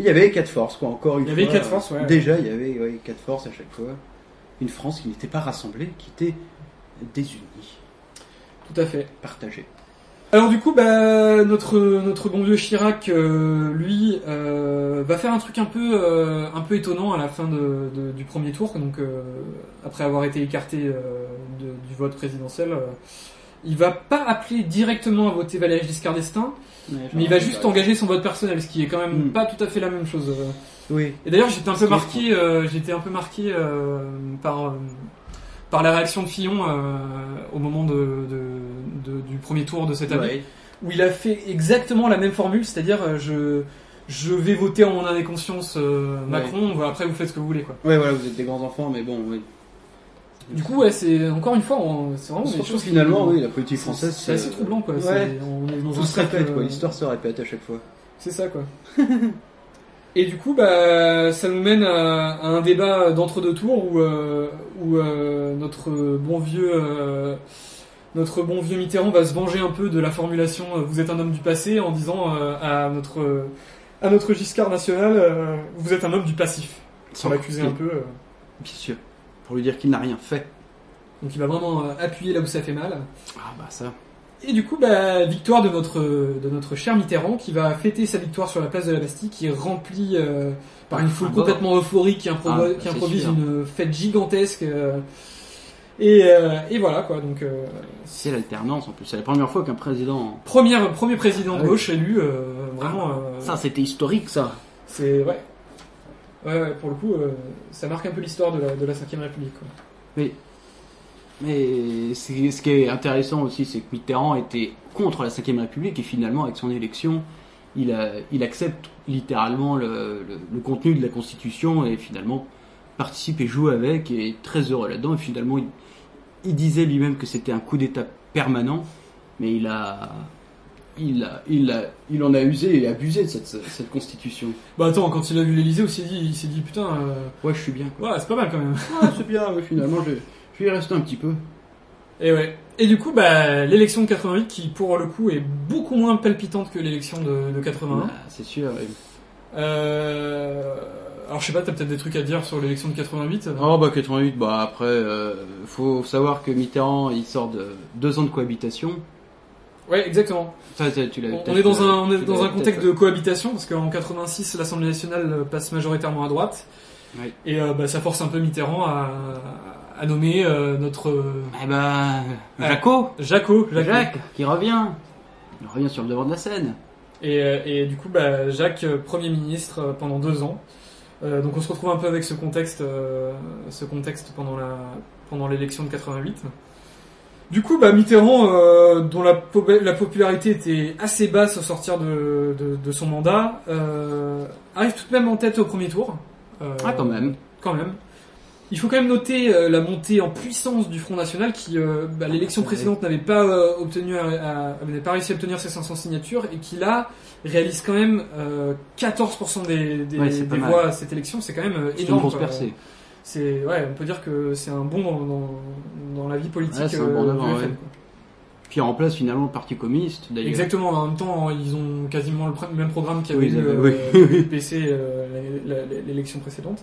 F: Il y avait quatre forces, quoi, encore une
G: Il y
F: fois.
G: avait quatre forces, ouais.
F: Déjà, il y avait quatre forces à chaque fois. Une France qui n'était pas rassemblée, qui était désunie.
G: Tout à fait.
F: Partagé.
G: Alors du coup, bah, notre notre bon vieux Chirac, euh, lui, euh, va faire un truc un peu euh, un peu étonnant à la fin de, de- du premier tour. Donc euh, après avoir été écarté euh, de- du vote présidentiel, il va pas appeler directement à voter Valéry Giscard d'Estaing, mais il va juste engager son vote personnel, ce qui est quand même
F: Mm.
G: pas tout à fait la même chose.
F: Oui.
G: Et d'ailleurs, j'étais un peu marqué, j'étais un peu marqué par euh, par la réaction de Fillon euh, au moment de, de- de- du premier tour de cette année,
F: Ouais.
G: où il a fait exactement la même formule, c'est-à-dire euh, je je vais voter en mon âme et conscience euh, Macron, voilà, après vous faites ce que vous voulez quoi.
F: Ouais, voilà, vous êtes des grands enfants, mais bon, oui.
G: Du coup, ouais, c'est encore une fois, c'est vraiment des choses qui-
F: finalement, oui, la politique française,
G: c'est assez troublant quoi.
F: Ouais.
G: On est dans
F: Tout
G: un
F: se répète, quoi. L'histoire se répète à chaque fois.
G: C'est ça, quoi. Et du coup, bah, ça nous mène à, à un débat d'entre-deux tours où, euh, où euh, notre bon vieux, euh, notre bon vieux Mitterrand va se venger un peu de la formulation "Vous êtes un homme du passé" en disant à notre à notre Giscard national "Vous êtes un homme du passif". Sans l'accuser un peu.
F: Bien sûr. Pour lui dire qu'il n'a rien fait.
G: Donc il va vraiment appuyer là où ça fait mal.
F: Ah bah ça.
G: Et du coup, bah, victoire de notre, de notre cher Mitterrand qui va fêter sa victoire sur la place de la Bastille, qui est remplie euh, par une foule
F: Ah,
G: complètement euphorique qui, improvo-
F: Ah,
G: qui improvise
F: sûr.
G: une fête gigantesque. euh, et, euh, et voilà quoi. Donc
F: C'est l'alternance en plus. C'est la première fois qu'un président.
G: première, premier président de
F: Ah oui.
G: gauche élu, vraiment.
F: Ça, c'était historique, ça.
G: c'est ouais. Ouais, ouais, pour le coup, ça marque un peu l'histoire de la, de la 5ème République. Quoi.
F: Mais, mais ce qui est intéressant aussi, c'est que Mitterrand était contre la 5ème République et finalement, avec son élection, il, a, il accepte littéralement le, le- le contenu de la Constitution et finalement participe et joue avec et est très heureux là-dedans. Et finalement, il, il disait lui-même que c'était un coup d'État permanent, mais il a, il a, il a, il en a usé et abusé de cette, cette Constitution.
G: Bah attends, quand il a vu l'Elysée, il s'est dit, il s'est dit putain, euh,
F: Ouais, je suis bien. Quoi.
G: ouais, c'est pas mal quand même.
F: Ah, c'est bien. ouais, finalement, je, vais y rester un petit peu.
G: Et ouais. Et du coup, bah, l'élection de 88, qui pour le coup est beaucoup moins palpitante que l'élection de, de 81.
F: Bah, c'est sûr. ouais.
G: Euh... Alors je sais pas, t'as peut-être des trucs à dire sur l'élection de 88
F: Oh bah 88, bah après, euh, faut savoir que Mitterrand, il sort de deux ans de cohabitation.
G: Ouais, exactement.
F: Ça, ça, tu l'as
G: On, est dans un, on
F: euh,
G: est
F: tu
G: dans
F: l'avais
G: un contexte de cohabitation, parce qu'en 86, l'Assemblée nationale euh, passe majoritairement à droite.
F: Oui.
G: Et euh, bah, ça force un peu Mitterrand à, à nommer euh, notre...
F: Eh bah,
G: Ouais.
F: Jaco,
G: Jaco, Jacques.
F: Qui revient. Il revient sur le devant de la scène.
G: Et, euh, et du coup, bah, Jacques, euh, Premier ministre pendant deux ans. Euh, donc on se retrouve un peu avec ce contexte, euh, ce contexte pendant la pendant l'élection de 88. Du coup, bah, Mitterrand, euh, dont la, po- la popularité était assez basse au sortir de, de, de son mandat, arrive tout de même en tête au premier tour.
F: Ah, quand même.
G: Quand même. Il faut quand même noter euh, la montée en puissance du Front National qui, euh, bah, l'élection
F: Ah, ça
G: précédente n'avait pas euh, obtenu, n'avait pas réussi à obtenir ses 500 signatures et qui là réalise quand même euh, 14% des,
F: Ouais,
G: voix à cette élection. C'est quand même
F: C'est une
G: énorme.
F: grosse percée.
G: C'est ouais, on peut dire que c'est un bon dans, dans, dans la vie politique.
F: C'est un bon
G: du
F: avant,
G: FN,
F: ouais. Puis il remplace finalement le Parti communiste, d'ailleurs.
G: Exactement. En même temps, ils ont quasiment le même programme qu'avait
F: Oui,
G: eu
F: oui,
G: le PC l'élection précédente.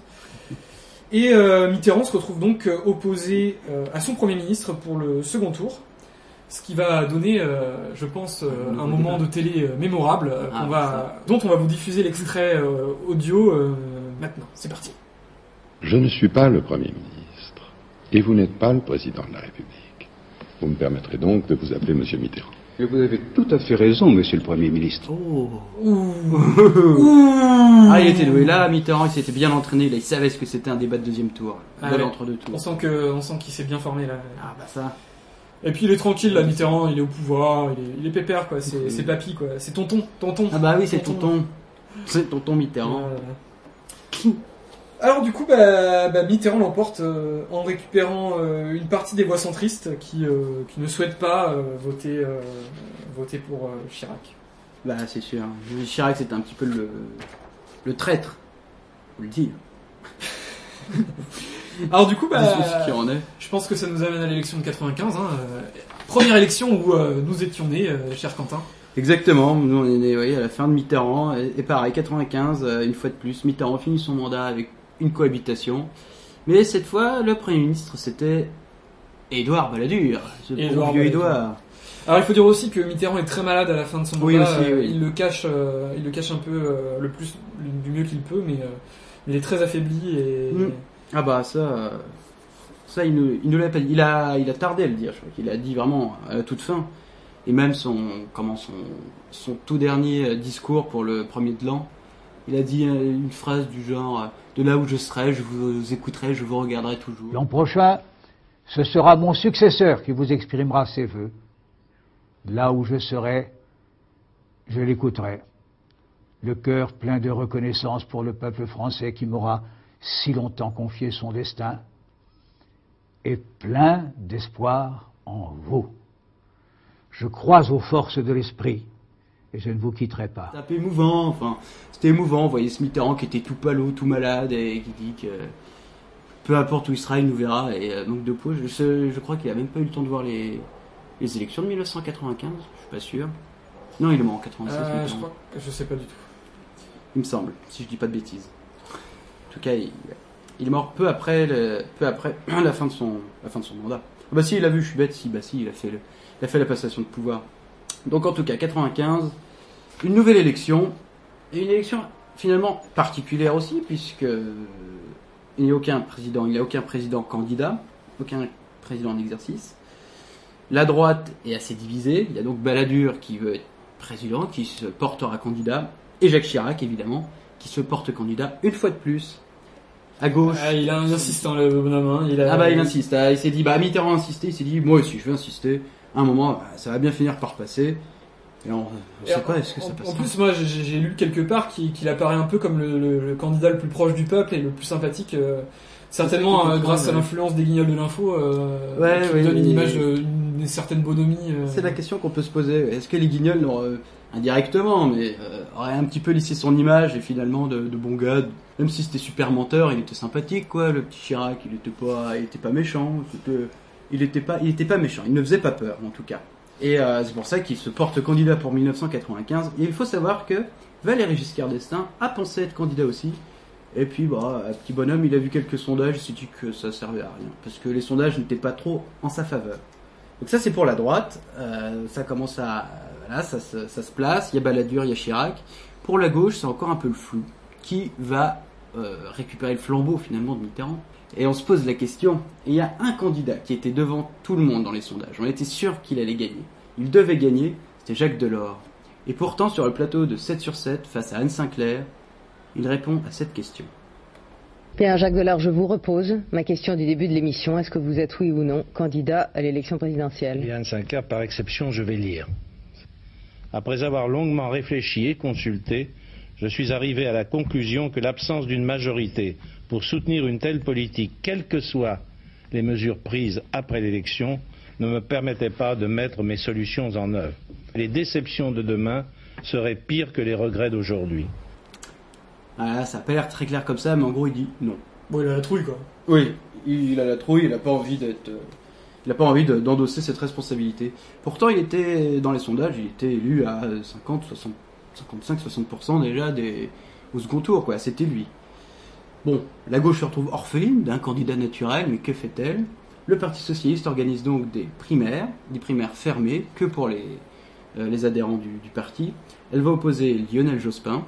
G: Et euh, Mitterrand se retrouve donc euh, opposé euh, à son premier ministre pour le second tour, ce qui va donner, euh, je pense, euh,
F: Un
G: moment de télé mémorable euh,
F: Ah,
G: va, dont on va vous diffuser l'extrait euh, audio euh, maintenant. C'est parti.
L: Je ne suis pas le Premier ministre et vous n'êtes pas le Président de la République. Vous me permettrez donc de vous appeler Monsieur Mitterrand.
K: Et vous avez tout à fait raison, monsieur le Premier ministre.
F: Oh.
G: Ouh.
F: Ah, il était doué. Là, Mitterrand, il s'était bien entraîné. Là, il savait ce que c'était un débat de deuxième tour.
G: Ah
F: de
G: ouais.
F: l'entre-deux
G: On
F: tours.
G: sent que, on sent qu'il s'est bien formé là.
F: Ah, bah ça.
G: Et puis il est tranquille là, Mitterrand, il est au pouvoir, il est, il est pépère quoi, c'est, c'est papy quoi, c'est tonton, tonton.
F: Ah, bah oui, c'est tonton. C'est tonton Mitterrand.
G: Alors du coup, bah, bah, Mitterrand l'emporte euh, en récupérant euh, une partie des voix centristes qui, euh, qui ne souhaitent pas voter, voter pour Chirac.
F: Bah, c'est sûr. Chirac, c'était un petit peu le, le traître. Faut le dire.
G: Alors du coup, bah,
F: C'est ce qui en est.
G: je pense que ça nous amène à l'élection de 95. Hein, première élection où nous étions nés, cher Quentin.
F: Exactement, nous on est né oui, à la fin de Mitterrand, et, et pareil, 95, euh, une fois de plus, Mitterrand finit son mandat avec une cohabitation. Mais cette fois, le Premier ministre, c'était Édouard Balladur, ce
G: Édouard
F: vieux. Édouard.
G: Alors il faut dire aussi que Mitterrand est très malade à la fin de son
F: Oui,
G: mandat.
F: aussi, oui.
G: Il le cache, euh, il le cache un peu euh, le plus, du mieux qu'il peut, mais euh, il est très affaibli et.
F: Mm. Ah bah ça, ça il nous, il nous l'a pas dit. Il a, il a tardé à le dire. Je crois qu'il a dit vraiment à la toute fin. Et même son, comment son, son tout dernier discours pour le premier de l'an, il a dit une phrase du genre de là où je serai, je vous écouterai, je vous regarderai toujours.
M: L'an prochain, ce sera mon successeur qui vous exprimera ses vœux. Là où je serai, je l'écouterai. Le cœur plein de reconnaissance pour le peuple français qui m'aura si longtemps confié son destin, et plein d'espoir en vous. Je crois aux forces de l'esprit, et je ne vous quitterai pas.
F: Un peu émouvant, enfin, c'était émouvant. Vous voyez ce Mitterrand qui était tout palo, tout malade, et qui dit que peu importe où il sera, il nous verra, et euh, donc de peau. Je, sais- je crois qu'il a même pas eu le temps de voir les, les élections de 1995, je suis pas sûr. Non, il est mort en 96.
G: Euh, je crois que je sais pas du tout.
F: Il me semble, si je dis pas de bêtises. En tout cas, il, il est mort peu après, le- peu après la fin de son, la fin de son mandat. Ah bah si, il a vu, je suis bête, si, bah si, il a fait, le- il a fait la passation de pouvoir. Donc en tout cas, 95, une nouvelle élection, et une élection finalement particulière aussi, puisque euh, il n'y a aucun président, il n'y a aucun président candidat, aucun président en exercice. La droite est assez divisée. Il y a donc Balladur qui veut être président, qui se portera candidat, et Jacques Chirac, évidemment, qui se porte candidat une fois de plus. À gauche.
G: Ah, il a un insistant le bonhomme. Hein. Il a...
F: Ah bah il insiste. Ah, il s'est dit, bah Mitterrand a insisté, il s'est dit, moi aussi je vais insister. À un moment, bah, ça va bien finir par passer. Et on, on
G: Et
F: sait
G: en-
F: pas, est-ce que ça passe
G: en plus, moi, j'ai lu quelque part qu'il apparaît un peu comme le, le- le candidat le plus proche du peuple et le plus sympathique. euh, certainement euh, grâce à l'influence des guignols de l'info, euh,
F: Ouais,
G: qui
F: ouais,
G: donne une image d'une certaine bonhomie. euh.
F: C'est la question qu'on peut se poser. Est-ce que les Guignols, indirectement, mais euh, auraient un petit peu lissé son image et finalement de, de bon gars, même si c'était super menteur, il était sympathique, quoi. Le petit Chirac, il était pas, il était pas méchant. Il était pas, il était pas méchant. Il ne faisait pas peur, en tout cas. Et euh, c'est pour ça qu'il se porte candidat pour 1995. Et il faut savoir que Valéry Giscard d'Estaing a pensé être candidat aussi. Et puis, bah, petit bonhomme, il a vu quelques sondages, il s'est dit que ça servait à rien. Parce que les sondages n'étaient pas trop en sa faveur. Donc ça, c'est pour la droite. Euh, ça commence à... Voilà, ça, se- ça se place. Il y a Balladur, il y a Chirac. Pour la gauche, c'est encore un peu le flou. Qui va euh, récupérer le flambeau, finalement, de Mitterrand? Et on se pose la question. Et il y a un candidat qui était devant tout le monde dans les sondages. On était sûr qu'il allait gagner. Il devait gagner. C'était Jacques Delors. Et pourtant, sur le plateau de 7 sur 7, face à Anne Sinclair, il répond à cette question.
N: Bien, Jacques Delors, je vous repose ma question du début de l'émission. Est-ce que vous êtes, oui ou non, candidat à l'élection présidentielle?
O: Yann Sinclair, par exception, je vais lire. Après avoir longuement réfléchi et consulté, je suis arrivé à la conclusion que l'absence d'une majorité pour soutenir une telle politique, quelles que soient les mesures prises après l'élection, ne me permettait pas de mettre mes solutions en œuvre. Les déceptions de demain seraient pires que les regrets d'aujourd'hui.
F: Ah, ça a pas l'air très clair comme ça, mais en gros, il dit non.
G: Bon, il a la trouille, quoi.
F: Oui, il a la trouille, il a pas envie d'être, euh, il a pas envie de- d'endosser cette responsabilité. Pourtant, il était dans les sondages, il était élu à 50, 60, 55, 60% déjà des au second tour, quoi. C'était lui. Bon, la gauche se retrouve orpheline d'un candidat naturel, mais que fait-elle? Le Parti socialiste organise donc des primaires, des primaires fermées que pour les euh, adhérents du, parti. Elle va opposer Lionel Jospin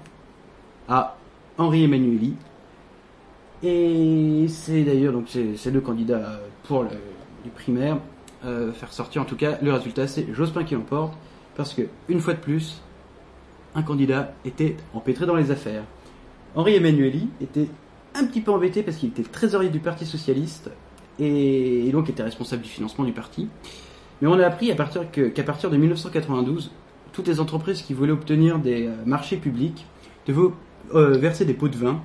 F: à Henri Emmanueli, et c'est d'ailleurs donc c'est c'est le candidat pour le- les primaires euh, faire sortir en tout cas le résultat c'est Jospin qui l'emporte parce que une fois de plus un candidat était empêtré dans les affaires. Henri Emmanueli était un petit peu embêté parce qu'il était le trésorier du Parti socialiste et, et donc était responsable du financement du parti. Mais on a appris à partir que- qu'à partir de 1992, toutes les entreprises qui voulaient obtenir des euh, marchés publics devaient euh, verser des pots de vin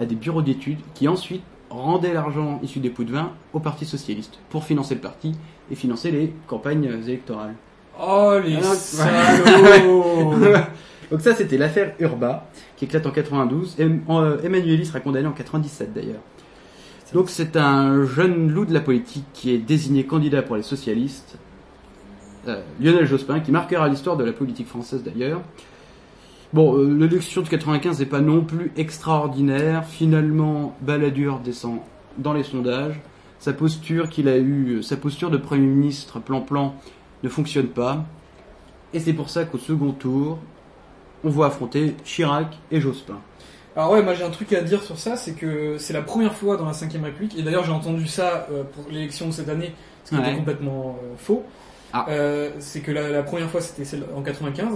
F: à des bureaux d'études qui ensuite rendaient l'argent issu des pots de vin au Parti socialiste pour financer le parti et financer les campagnes électorales.
G: Oh, les salauds
F: Donc ça c'était l'affaire Urba qui éclate en 92 et euh, Emmanueli sera condamné en 97 d'ailleurs. Donc c'est un jeune loup de la politique qui est désigné candidat pour les socialistes, euh, Lionel Jospin, qui marquera l'histoire de la politique française d'ailleurs. Bon, euh, l'élection de 95 n'est pas non plus extraordinaire. Finalement, Balladur descend dans les sondages. Sa posture qu'il a eue, sa posture de Premier ministre plan-plan ne fonctionne pas. Et c'est pour ça qu'au second tour, on voit affronter Chirac et Jospin.
G: Alors ouais, moi j'ai un truc à dire sur ça, c'est que c'est la première fois dans la 5 République, et d'ailleurs j'ai entendu ça euh, pour l'élection de cette année, ce qui
F: Ouais.
G: était complètement euh, faux.
F: Ah.
G: Euh, c'est que la, la première fois c'était celle en 95,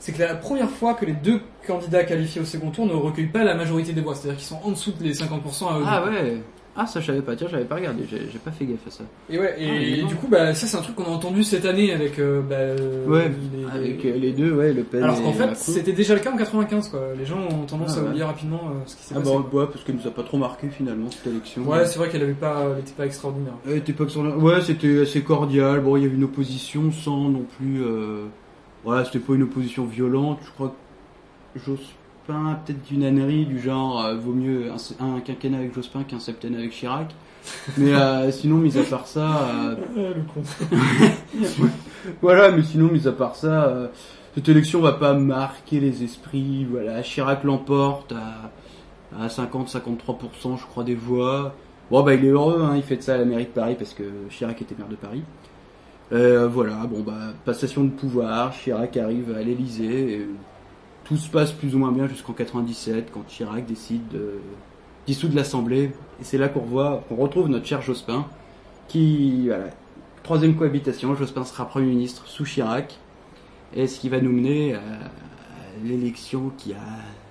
G: c'est que la première fois que les deux candidats qualifiés au second tour ne recueillent pas la majorité des voix, c'est-à-dire qu'ils sont en dessous des 50% à eux.
F: Ah ouais Ah ça je savais pas, tiens j'avais pas regardé, j'ai pas fait gaffe à ça.
G: Et ouais, et,
F: Ah,
G: et du coup bah ça c'est un truc qu'on a entendu cette année avec euh, bah, euh,
F: Ouais,
G: les-
F: avec euh, les deux, ouais, Le Pen
G: Alors qu'en fait c'était déjà le cas en 95 quoi. Les gens ont tendance
F: Ah,
G: à
F: ouais.
G: oublier rapidement euh, ce qui s'est
F: Ah
G: passé.
F: bah ouais, parce qu'elle nous a pas trop marqué finalement cette élection.
G: Ouais, c'est vrai qu'elle avait pas, elle était pas extraordinaire.
F: Elle était pas extraordinaire. Ouais, c'était assez cordial. Bon, il y avait une opposition sans non plus. Euh... Voilà, c'était pas une opposition violente. Je crois que Jospin peut-être d'une ânerie du genre euh, vaut mieux un, un quinquennat avec Jospin qu'un septennat avec Chirac. Mais euh, sinon, mis à part ça. euh,
G: le con.
F: voilà, mais sinon, mis à part ça, cette élection va pas marquer les esprits. Voilà, Chirac l'emporte à, à 50-53%, je crois, des voix. Bon, bah, il est heureux, hein, il fait de ça à la mairie de Paris parce que Chirac était maire de Paris. Euh, voilà, bon, bah, passation de pouvoir, Chirac arrive à l'Elysée. et Tout se passe plus ou moins bien jusqu'en 97 quand Chirac décide de dissoudre l'Assemblée. Et c'est là qu'on revoit, qu'on retrouve notre cher Jospin qui, voilà, troisième cohabitation, Jospin sera Premier ministre sous Chirac, et ce qui va nous mener à l'élection qui a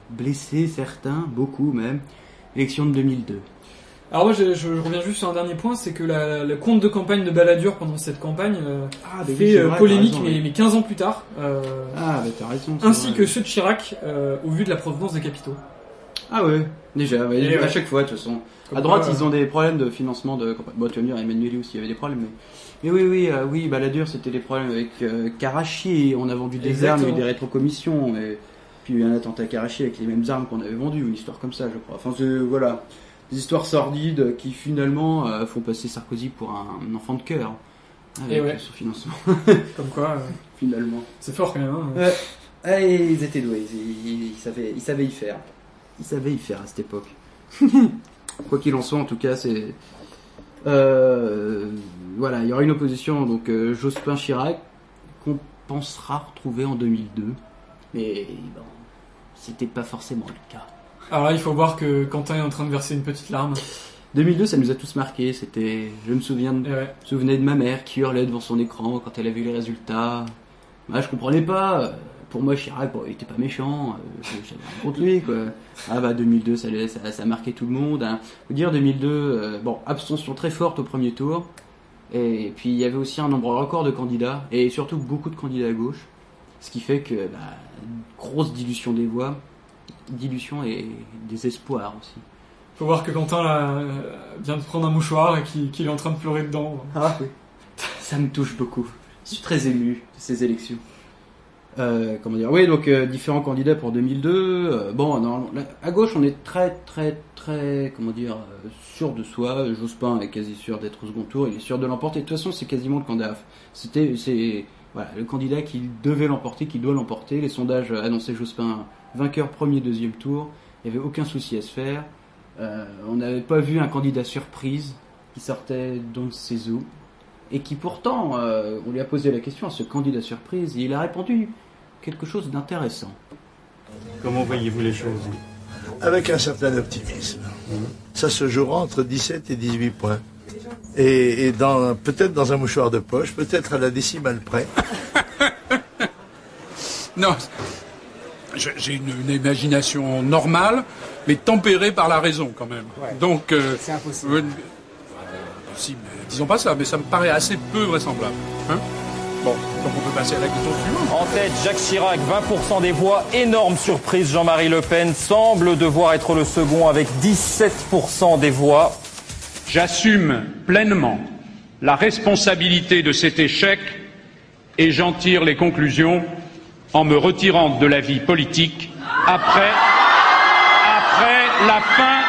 F: blessé certains, beaucoup même, l'élection de 2002.
G: Alors moi, je, je- je reviens juste sur un dernier point, c'est que la, le compte de campagne de Balladur pendant cette campagne euh,
F: Ah, bah
G: fait euh,
F: vrai,
G: polémique,
F: raison,
G: mais,
F: oui.
G: mais 15 ans plus tard, euh,
F: Ah, bah t'as raison.
G: ainsi
F: vrai.
G: que ceux de Chirac, euh, au vu de la provenance des capitaux.
F: Ah ouais, déjà, à
G: ouais.
F: chaque fois de toute façon.
G: Comme
F: à droite,
G: quoi,
F: ils ont des problèmes de financement de campagne. Bon, tu vas me dire, Emmanuel aussi, il y avait des problèmes, mais... Mais oui, oui, euh, oui, Balladur, c'était des problèmes avec euh, Karachi, on a vendu des armes, il y a eu
G: Exactement.
F: des rétrocommissions, et puis il y a eu un attentat à Karachi avec les mêmes armes qu'on avait vendues, une histoire comme ça, je crois. Enfin, voilà, des histoires sordides qui finalement euh, font passer Sarkozy pour un, enfant de cœur. Avec
G: Et ouais.
F: son financement.
G: Comme quoi, euh,
F: finalement.
G: c'est fort quand même. hein.
F: Ouais. Ouais, ils étaient doués, ils, ils- ils savaient, ils savaient y faire. Ils savaient y faire à cette époque. Quoi qu'il en soit, en tout cas, c'est. Euh, voilà, il y aura une opposition, donc euh, Jospin-Chirac, qu'on pensera retrouver en 2002. Mais bon, c'était pas forcément le cas.
G: Alors là, il faut voir que Quentin est en train de verser une petite larme.
F: 2002, ça nous a tous marqué. C'était, je me souviens, de,
G: ouais.
F: je me souvenais de ma mère qui hurlait devant son écran quand elle a vu les résultats. Moi, je comprenais pas. Pour moi, Chirac, bon, il était pas méchant. euh, J'avais rien contre lui, quoi. Ah bah 2002, ça, ça, ça a marqué tout le monde. Hein. Faut dire 2002, euh, bon, abstention très forte au premier tour. Et puis il y avait aussi un nombre record de candidats et surtout beaucoup de candidats à gauche, ce qui fait que bah, grosse dilution des voix, dilution et désespoir aussi.
G: Faut voir que Quentin là, euh, vient de prendre un mouchoir et qu'il est en train de pleurer dedans.
F: Ah oui. Ça me touche beaucoup. Je suis très ému de ces élections. Euh, comment dire? Oui, donc euh, différents candidats pour 2002. Euh, bon, non, là, à gauche, on est très, très, très, comment dire, euh, sûr de soi. Jospin est quasi sûr d'être au second tour. Il est sûr de l'emporter. De toute façon, c'est quasiment le candidat. C'était, c'est, voilà, le candidat qui devait l'emporter, qui doit l'emporter. Les sondages annonçaient Jospin vainqueur premier, deuxième tour. Il n'y avait aucun souci à se faire. Euh, on n'avait pas vu un candidat surprise qui sortait dans ses eaux et qui pourtant, euh, on lui a posé la question à ce candidat surprise et il a répondu quelque chose d'intéressant.
P: Comment voyez-vous les choses
Q: Avec un certain optimisme. Ça se jouera entre 17 et 18 points. Et, et dans, peut-être dans un mouchoir de poche, peut-être à la décimale près.
R: Non, j'ai une, une imagination normale, mais tempérée par la raison quand même. Donc, c'est impossible. impossible. Disons pas ça, mais ça me paraît assez peu vraisemblable. Hein bon, donc on peut passer à la question suivante.
S: En tête, Jacques Chirac, 20% des voix. Énorme surprise, Jean-Marie Le Pen semble devoir être le second avec 17% des voix.
J: J'assume pleinement la responsabilité de cet échec et j'en tire les conclusions en me retirant de la vie politique après, après la fin,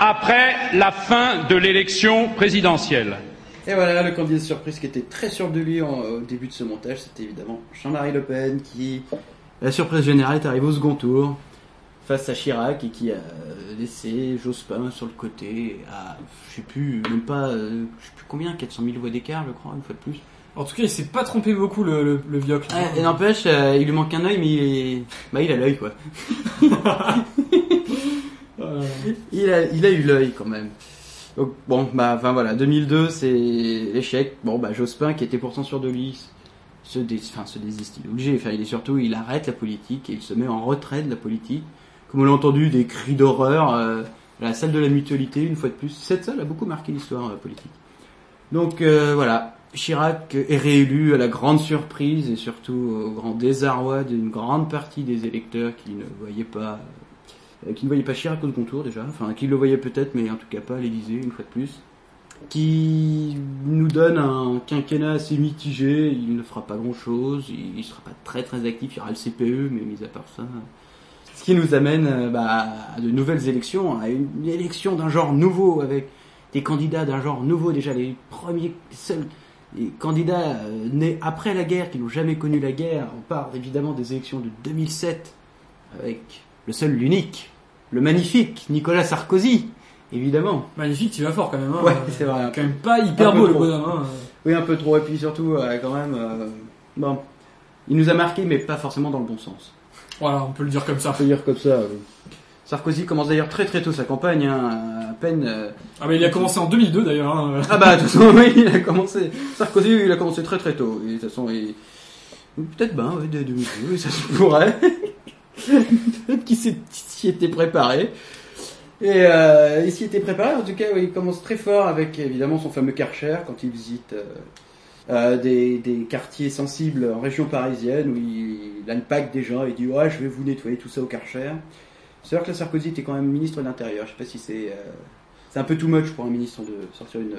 J: après la fin de l'élection présidentielle.
F: Et voilà, le candidat surprise qui était très sûr de lui en- au début de ce montage, c'était évidemment Jean-Marie Le Pen qui, la surprise générale, est arrivé au second tour face à Chirac et qui a laissé Jospin sur le côté à, je sais plus, même pas, euh, je sais plus combien, 400 000 voix d'écart, je crois, une fois de plus.
G: En tout cas, il s'est pas trompé beaucoup le, le, le.
F: Ouais, et n'empêche, euh, il lui manque un œil, mais il, est- bah, il a l'œil quoi. il, a, il a eu l'œil quand même. Donc, bon, bah, enfin voilà, 2002, c'est l'échec. Bon, bah, Jospin, qui était pourtant sûr de lui, se, dé, enfin, se désiste. Il est obligé. Enfin, il est surtout, il arrête la politique et il se met en retrait de la politique. Comme on l'a entendu, des cris d'horreur. euh, la salle de la mutualité, une fois de plus. Cette salle a beaucoup marqué l'histoire euh, politique. Donc euh, voilà, Chirac est réélu à la grande surprise et surtout au grand désarroi d'une grande partie des électeurs qui ne voyaient pas, euh, qui ne voyaient pas Chirac au second tour déjà, enfin qui le voyaient peut-être, mais en tout cas pas à l'Élysée une fois de plus, qui nous donne un quinquennat assez mitigé. Il ne fera pas grand-chose, il, il sera pas très très actif. Il y aura le CPE, mais mis à part ça. Ce qui nous amène euh, bah, à de nouvelles élections, à une élection d'un genre nouveau avec des candidats d'un genre nouveau déjà les premiers seuls les candidats euh, nés après la guerre qui n'ont jamais connu la guerre on parle évidemment des élections de 2007 avec le seul l'unique le magnifique Nicolas Sarkozy évidemment
G: Magnifique, tu vas fort quand même. Hein.
F: ouais c'est vrai
G: Quand même pas hyper beau le bonhomme. Hein.
F: oui un peu trop et puis surtout euh, quand même euh, bon il nous a marqué mais pas forcément dans le bon sens
G: Voilà, on peut le dire comme ça.
F: on peut dire comme ça oui. Sarkozy commence d'ailleurs très très tôt sa campagne hein, à peine euh,
G: Ah mais il a commencé en 2002 d'ailleurs. Hein.
F: Ah bah de toute façon oui, il a commencé. Sarkozy il a commencé très très tôt. Et de toute façon il... peut-être ben ouais, dès 2002, oui, ça se pourrait. peut-être qu'il s'y était préparé. Et euh, il s'y était préparé. En tout cas, oui, il commence très fort avec évidemment son fameux Karcher quand il visite euh, euh, des, des quartiers sensibles en région parisienne où il, il des gens et dit ouais je vais vous nettoyer tout ça au Karcher. C'est vrai que la Sarkozy était quand même ministre de l'Intérieur. Je sais pas si c'est euh, c'est un peu too much pour un ministre de sortir une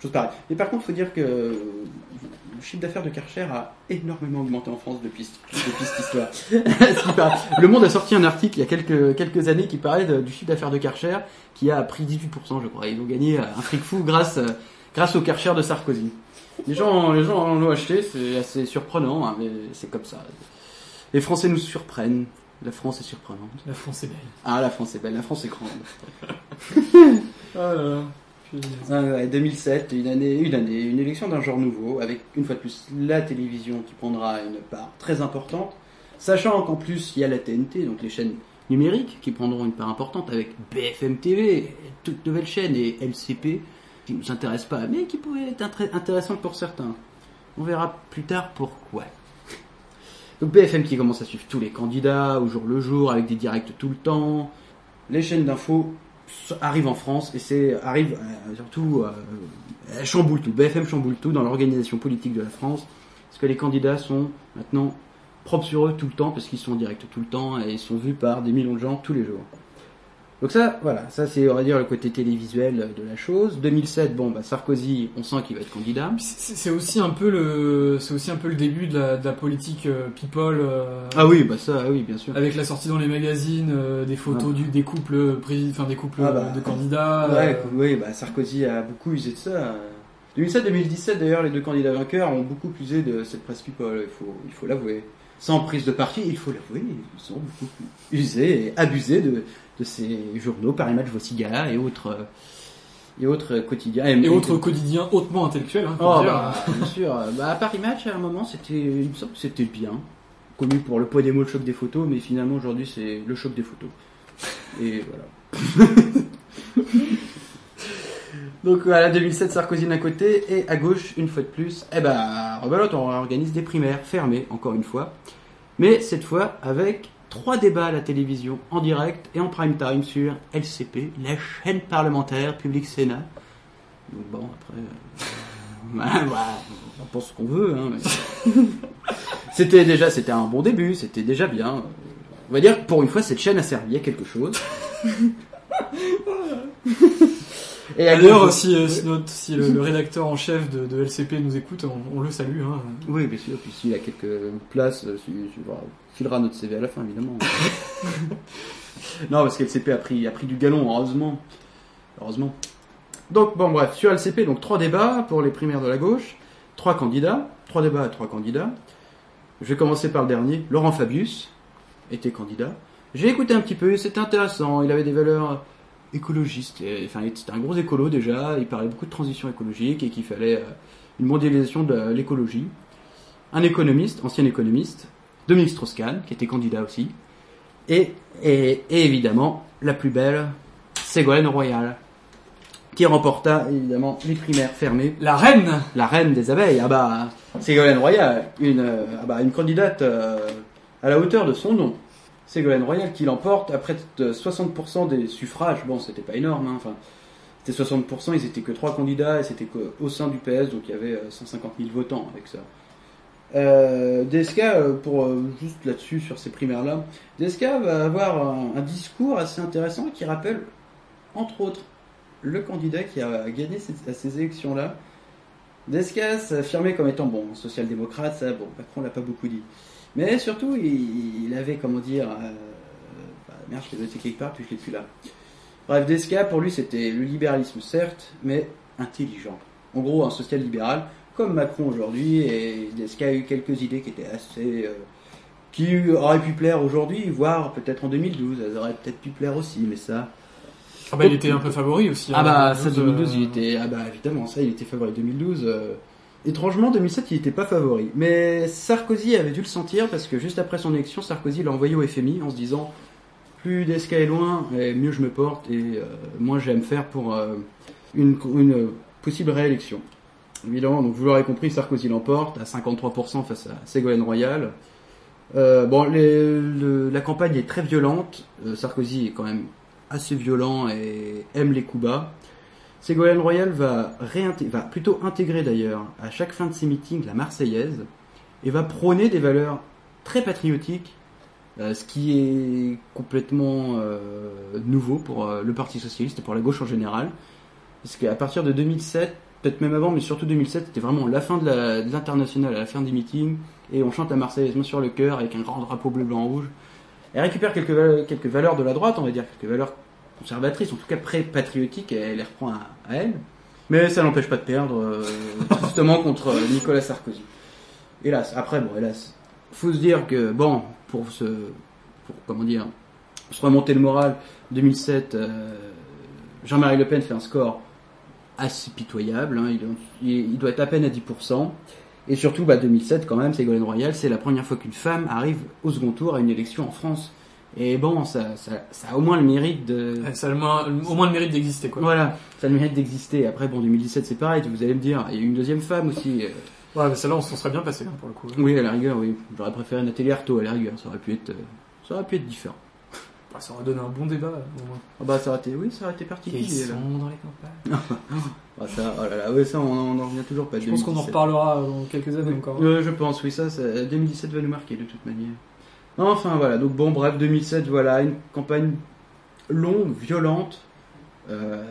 F: chose pareille. Mais par contre, il faut dire que le chiffre d'affaires de Karcher a énormément augmenté en France depuis, depuis cette histoire. Ce le Monde a sorti un article il y a quelques, quelques années qui parlait de- du chiffre d'affaires de Karcher qui a pris 18%, je crois. Ils ont gagné un fric fou grâce, euh, grâce au Karcher de Sarkozy. Les gens, les gens en ont acheté, c'est assez surprenant, hein, mais c'est comme ça. Les Français nous surprennent. La France est surprenante.
G: La France est belle.
F: Ah, la France est belle, la France est grande.
G: Ah là là.
F: Ah ouais, 2007, une année, une année, une élection d'un genre nouveau, avec une fois de plus la télévision qui prendra une part très importante, sachant qu'en plus il y a la TNT, donc les chaînes numériques qui prendront une part importante avec BFM TV, toute nouvelle chaîne et LCP qui nous intéresse pas, mais qui pourrait être intré- intéressante pour certains. On verra plus tard pourquoi. Donc BFM qui commence à suivre tous les candidats au jour le jour avec des directs tout le temps. Les chaînes d'infos arrivent en France et c'est arrive euh, surtout euh, elles chamboulent tout. BFM chamboule tout dans l'organisation politique de la France parce que les candidats sont maintenant propres sur eux tout le temps parce qu'ils sont en direct tout le temps et ils sont vus par des millions de gens tous les jours. Donc ça, voilà, ça c'est on va dire le côté télévisuel de la chose. 2007, bon bah Sarkozy, on sent qu'il va être candidat.
G: C'est aussi un peu le, c'est aussi un peu le début de la, de la politique euh, people. euh,
F: Ah oui, bah ça, oui, bien sûr.
G: Avec la sortie dans les magazines euh, des photos du, des couples enfin des couples
F: Ah bah,
G: de candidats.
F: Ouais, oui, bah Sarkozy a beaucoup usé de ça. 2007-2017, d'ailleurs, les deux candidats vainqueurs ont beaucoup usé de cette presse people, il faut, il faut l'avouer. Sans prise de parti, il faut l'avouer, ils sont beaucoup usés et abusés de, de ces journaux, Paris Match, Voici Gala et autres, euh, et autres quotidiens.
G: et autres quotidiens hautement intellectuels. Hein,
F: Oh, bah, bien sûr. Bah, à Paris Match, à un moment, c'était, il me semble que c'était bien. Connu pour le poids des mots, le choc des photos, mais finalement, aujourd'hui, c'est le choc des photos. Et voilà. Donc voilà, 2007, Sarkozy d'un côté, et à gauche, une fois de plus, eh ben, rebelote, on organise des primaires fermées, encore une fois. Mais cette fois, avec trois débats à la télévision, en direct et en prime time sur LCP, la chaîne parlementaire, Public Sénat. Donc bon, après, euh, ouais, ouais, on pense ce qu'on veut, hein, mais- c'était déjà, c'était un bon début, c'était déjà bien. On va dire, que pour une fois, cette chaîne a servi à quelque chose. Et à
G: D'ailleurs,
F: gauche-
G: si, euh, si, notre- si le, le rédacteur en chef de, de LCP nous écoute, on, on le salue. Hein.
F: Oui, bien sûr. Puis s'il a quelques places, euh, il filera notre CV à la fin, évidemment. non, parce que LCP a pris, a pris du galon, heureusement. Heureusement. Donc, bon, bref, sur LCP, donc trois débats pour les primaires de la gauche, trois candidats, trois débats à trois candidats. Je vais commencer par le dernier. Laurent Fabius était candidat. J'ai écouté un petit peu, c'était intéressant. Il avait des valeurs écologiste. Et, enfin, c'était un gros écolo déjà. Il parlait beaucoup de transition écologique et qu'il fallait euh, une mondialisation de l'écologie. Un économiste, ancien économiste, Dominique Strauss-Kahn, qui était candidat aussi. Et, et, et évidemment, la plus belle, Ségolène Royal, qui remporta évidemment les primaires fermées.
G: La reine
F: La reine des abeilles. Ah bah, Ségolène Royal, une, euh, ah bah, une candidate euh, à la hauteur de son nom. Ségolène Royal qui l'emporte à près de 60% des suffrages. Bon, c'était pas énorme, hein, enfin, c'était 60%, ils étaient que trois candidats et c'était qu'au sein du PS, donc il y avait euh, 150 000 votants avec ça. Euh, euh, pour euh, juste là-dessus, sur ces primaires-là, DSK va avoir un, discours assez intéressant qui rappelle, entre autres, le candidat qui a gagné à ces élections-là. DSK s'affirmait comme étant, bon, social-démocrate, ça, bon, Macron l'a pas beaucoup dit. Mais surtout, il, il avait, comment dire, euh, bah, merde, je l'ai noté quelque part, puis je l'ai plus là. Bref, DSK, pour lui, c'était le libéralisme, certes, mais intelligent. En gros, un social-libéral, comme Macron aujourd'hui, et DSK a eu quelques idées qui étaient assez... euh, qui auraient pu plaire aujourd'hui, voire peut-être en 2012, elles auraient peut-être pu plaire aussi, mais ça...
G: Ah bah, il était un peu favori aussi.
F: Ah
G: hein,
F: bah, ça,
G: 2012,
F: 2012, il était... Ah bah, évidemment, ça, il était favori. 2012... euh, Étrangement, 2007, il n'était pas favori. Mais Sarkozy avait dû le sentir parce que juste après son élection, Sarkozy l'a envoyé au FMI en se disant plus DSK est loin, et mieux je me porte et euh, moins j'aime faire pour euh, une, possible réélection. Évidemment, donc vous l'aurez compris, Sarkozy l'emporte à 53% face à Ségolène Royal. Euh, bon, la campagne est très violente. Euh, Sarkozy est quand même assez violent et aime les coups bas. Ségolène Royal va, plutôt intégrer d'ailleurs à chaque fin de ses meetings la Marseillaise et va prôner des valeurs très patriotiques, euh, ce qui est complètement euh, nouveau pour euh, le Parti Socialiste et pour la gauche en général. Parce qu'à partir de 2007, peut-être même avant, mais surtout 2007, c'était vraiment la fin de la- l'international, à la fin des meetings, et on chante la Marseillaise sur le cœur avec un grand drapeau bleu, blanc, rouge. Elle récupère quelques valeurs de la droite, on va dire, quelques valeurs conservatrice, en tout cas pré-patriotique, elle les reprend à, à elle. Mais ça n'empêche pas de perdre, euh, justement, contre euh, Nicolas Sarkozy. Hélas, après, bon, hélas, faut se dire que, bon, pour se, pour, comment dire, se remonter le moral, 2007, euh, Jean-Marie Le Pen fait un score assez pitoyable, hein, il, il- il doit être à peine à 10%. Et surtout, bah, 2007, quand même, Ségolène Royal, c'est la première fois qu'une femme arrive au second tour à une élection en France. Et bon, ça, ça, ça a au moins le mérite de...
G: Ça a le moins- au moins le mérite d'exister, quoi.
F: Voilà, ça a le mérite d'exister. Après, bon, 2017, c'est pareil, vous allez me dire, il y a eu une deuxième femme aussi. euh.
G: Ouais, mais celle-là, on s'en serait bien passé, hein, pour le coup.
F: Oui, à la rigueur, oui. J'aurais préféré Nathalie Arthaud, à la rigueur, ça aurait pu être, euh, ça aurait pu être différent.
G: Bah, ça aurait donné un bon débat, au moins.
F: Ah bah, ça aurait été, oui, ça aurait été particulier.
G: Ils sont dans les campagnes.
F: Ah, ça, oh là là, ouais, ça, on en revient toujours pas.
G: Je pense qu'on en
F: 2017.
G: reparlera dans quelques années encore.
F: Euh, je pense, oui, ça, ça, 2017 va nous marquer de toute manière. Enfin voilà, donc bon, bref, 2007, voilà, une campagne longue, violente, euh,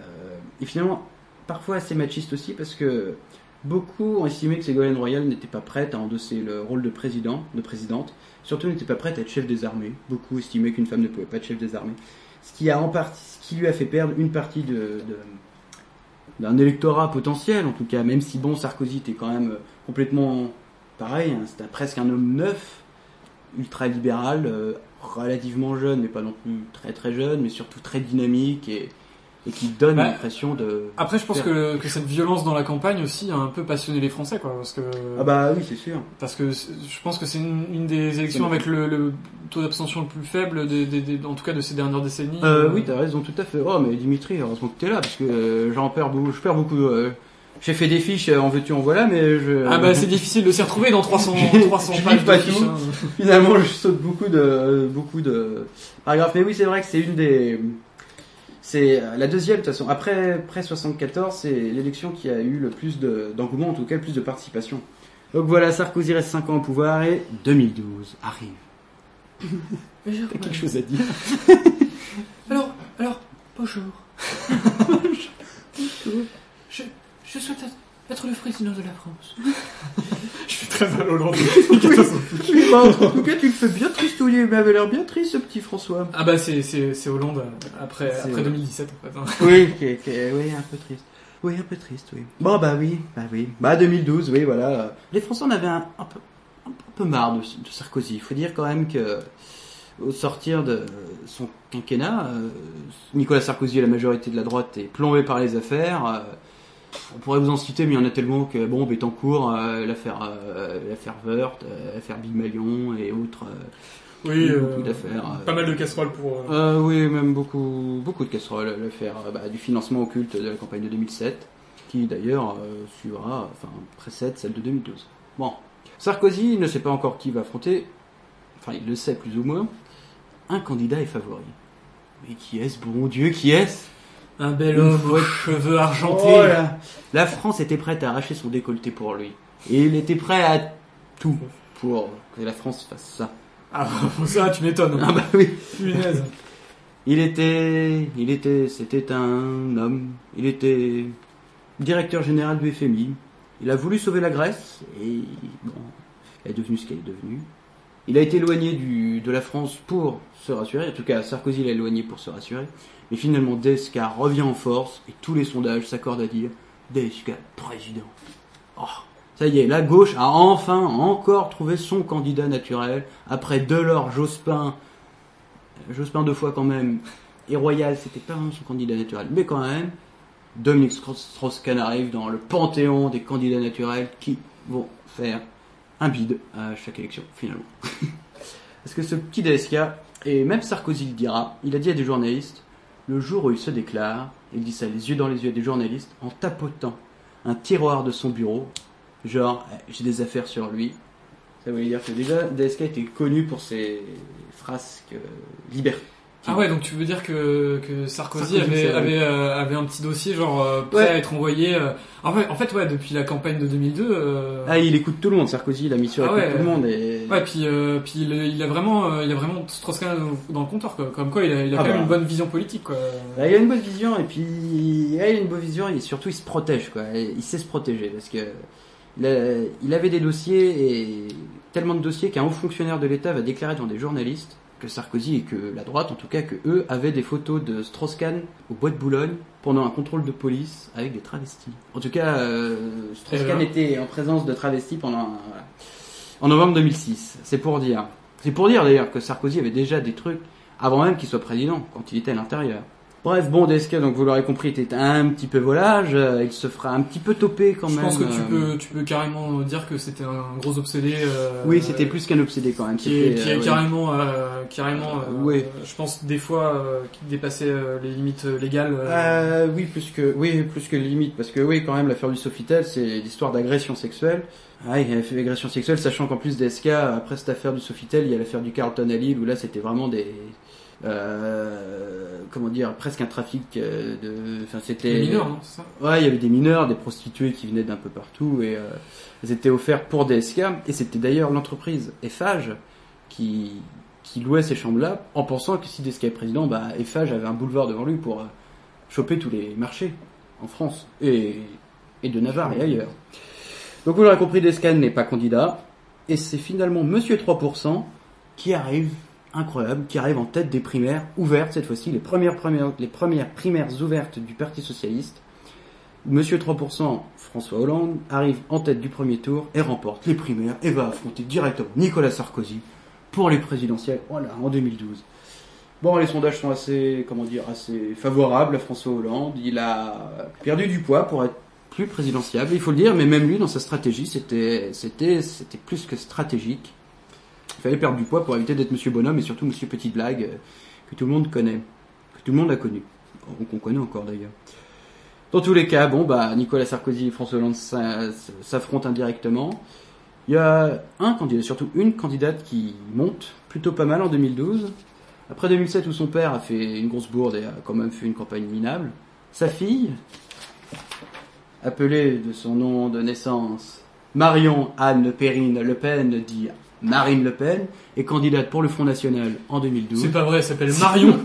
F: et finalement parfois assez machiste aussi, parce que beaucoup ont estimé que Ségolène Royal n'était pas prête à endosser le rôle de président, de présidente, surtout n'était pas prête à être chef des armées. Beaucoup estimaient qu'une femme ne pouvait pas être chef des armées, ce qui lui a fait perdre une partie de, d'un électorat potentiel, en tout cas, même si bon, Sarkozy était quand même complètement pareil, hein, c'était presque un homme neuf, ultra libéral, euh, relativement jeune, mais pas non plus très très jeune, mais surtout très dynamique et, et qui donne
G: Bah,
F: l'impression de.
G: Après, je pense que, que cette violence dans la campagne aussi a un peu passionné les Français, quoi. Parce que,
F: Ah bah oui, c'est sûr.
G: Parce que je pense que c'est une, une des élections avec le, le taux d'abstention le plus faible, des, des- des- en tout cas de ces dernières décennies.
F: Euh, oui, t'as raison, tout à fait. Oh, mais Dimitri, heureusement que t'es là, parce que euh, j'en perds beaucoup, je perds beaucoup. euh, j'ai fait des fiches, euh, en veux-tu, en voilà, mais je.
G: Ah bah c'est difficile de s'y retrouver dans 300,
F: Je-
G: 300
F: je
G: pages
F: lis pas
G: de fiches,
F: tout.
G: hein.
F: Finalement, je saute beaucoup de, beaucoup de paragraphes. Mais oui, c'est vrai que c'est une des, c'est la deuxième de toute façon. Après, après 74, c'est l'élection qui a eu le plus de, d'engouement, en tout cas, le plus de participation. Donc voilà, Sarkozy reste 5 ans au pouvoir et 2012 arrive. T'as quelque chose à dire?
B: Alors, alors, bonjour. je, je souhaite être le président de la France.
G: Je suis très mal hollandais.
F: Oui, bah, en tout cas, tu le fais bien tristouiller. Il avait l'air bien triste, ce petit François.
G: Ah bah c'est, c'est, c'est Hollande euh, après, après 2017 en fait. hein.
F: Oui, oui, un peu triste. Oui, un peu triste, oui. Bon, bah oui, bah oui. Bah 2012, oui, voilà. Les Français en avaient un, un peu, un peu marre de, de Sarkozy. Il faut dire quand même que au sortir de son quinquennat, euh, Nicolas Sarkozy et la majorité de la droite est plombé par les affaires. On pourrait vous en citer, mais il y en a tellement que bon, Bettencourt, euh, l'affaire, euh, l'affaire Wörth, euh, l'affaire Big Malion et autres. euh,
G: Oui,
F: beaucoup
G: euh,
F: d'affaires. euh,
G: Pas mal de casseroles pour.
F: oui, même beaucoup, beaucoup de casseroles. L'affaire bah, du financement occulte de la campagne de 2007, qui d'ailleurs suivra, enfin précède celle de 2012. Bon, Sarkozy ne sait pas encore qui va affronter, enfin il le sait plus ou moins, un candidat est favori. Mais qui est-ce, bon Dieu, qui est-ce?
G: Un bel homme aux cheveux argentés.
F: Oh là. La France était prête à arracher son décolleté pour lui. Et il était prêt à tout pour que la France fasse ça.
G: Ah, ça, tu m'étonnes.
F: Ah bah oui.
G: Punaise.
F: Il était, il était, c'était un homme. Il était directeur général du FMI. Il a voulu sauver la Grèce et bon, elle est devenue ce qu'elle est devenue. Il a été éloigné du, de la France pour se rassurer. En tout cas, Sarkozy l'a éloigné pour se rassurer. Mais finalement, DSK revient en force et tous les sondages s'accordent à dire DSK président. Oh, ça y est, la gauche a enfin encore trouvé son candidat naturel après Delors, Jospin, Jospin deux fois quand même, et Royal, c'était pas vraiment son candidat naturel, mais quand même, Dominique Strauss-Kahn arrive dans le panthéon des candidats naturels qui vont faire un bide à chaque élection, finalement. Parce que ce petit DSK, et même Sarkozy le dira, il a dit à des journalistes, le jour où il se déclare, il dit ça les yeux dans les yeux des journalistes, en tapotant un tiroir de son bureau, genre, eh, j'ai des affaires sur lui. Ça voulait dire que déjà, DSK était connu pour ses frasques euh.
G: Ah ouais, donc tu veux dire que, que Sarkozy,
F: Sarkozy,
G: avait, avait, euh, avait un petit dossier genre euh, prêt
F: Ouais.
G: à être envoyé. euh, En, fait, en fait, ouais, depuis la campagne de 2002. euh,
F: Ah, il écoute tout le monde, Sarkozy, il a mis sur
G: Ah ouais.
F: tout le monde. Et...
G: Ouais, puis, euh, puis il, il a vraiment, euh, il a vraiment Strauss-Kahn dans, dans le compteur, quoi. Comme quoi, il a, il a
F: Ah
G: quand même
F: bah.
G: une bonne vision politique, quoi.
F: Bah, il a une bonne vision et puis il a une bonne vision et surtout il se protège quoi. Il sait se protéger parce que il avait des dossiers et tellement de dossiers qu'un haut fonctionnaire de l'État va déclarer devant des journalistes que Sarkozy et que la droite en tout cas que eux avaient des photos de Strauss-Kahn au bois de Boulogne pendant un contrôle de police avec des travestis. En tout cas, euh, Strauss-Kahn était en présence de travestis pendant un- voilà. en novembre 2006. C'est pour dire. C'est pour dire d'ailleurs que Sarkozy avait déjà des trucs avant même qu'il soit président, quand il était à l'intérieur. Bref, bon, DSK, donc vous l'aurez compris, était un petit peu volage, euh, il se fera un petit peu toper quand
G: Je
F: même.
G: pense que tu
F: euh,
G: peux, tu peux carrément dire que c'était un gros obsédé. euh,
F: Oui, c'était plus qu'un obsédé quand même.
G: qui est, qui est
F: ouais.
G: carrément, euh, carrément,
F: Ouais.
G: je pense des fois qui dépassait les limites légales.
F: oui, plus que, oui, plus que limite, parce que oui, quand même, l'affaire du Sofitel, c'est l'histoire d'agression sexuelle. Ah, il a fait agression sexuelle, sachant qu'en plus DSK, après cette affaire du Sofitel, il y a l'affaire du Carlton à Lille, où là, c'était vraiment des, euh, comment dire, presque un trafic euh, de, enfin, c'était.
G: Des mineurs, non, ça
F: Ouais, il y avait des mineurs, des prostituées qui venaient d'un peu partout, et euh, elles étaient offertes pour DSK, et c'était d'ailleurs l'entreprise Eiffage qui, qui louait ces chambres-là, en pensant que si DSK est président, bah, Eiffage avait un boulevard devant lui pour euh, choper tous les marchés en France et, et de Navarre et ailleurs. Donc vous l'aurez compris, Descan n'est pas candidat et c'est finalement Monsieur 3% qui arrive, incroyable, qui arrive en tête des primaires ouvertes cette fois-ci, les premières, primaires ouvertes du Parti Socialiste. Monsieur 3%, François Hollande, arrive en tête du premier tour et remporte les primaires et va affronter directement Nicolas Sarkozy pour les présidentielles, voilà, en 2012. Bon, les sondages sont assez, comment dire, assez favorables à François Hollande. Il a perdu du poids pour être plus présidentiable, il faut le dire, mais même lui, dans sa stratégie, c'était plus que stratégique. Il fallait perdre du poids pour éviter d'être Monsieur Bonhomme et surtout Monsieur Petite Blague, euh, que tout le monde connaît, que tout le monde a connu, qu'on connaît encore d'ailleurs. Dans tous les cas, bon, bah, Nicolas Sarkozy et François Hollande s'a- s'affrontent indirectement. Il y a un candidat, surtout une candidate qui monte plutôt pas mal en 2012. Après 2007 où son père a fait une grosse bourde et a quand même fait une campagne minable, sa fille, appelée de son nom de naissance Marion Anne Perrine Le Pen, dit Marine Le Pen, est candidate pour le Front National en 2012.
G: C'est pas vrai, elle s'appelle Marion.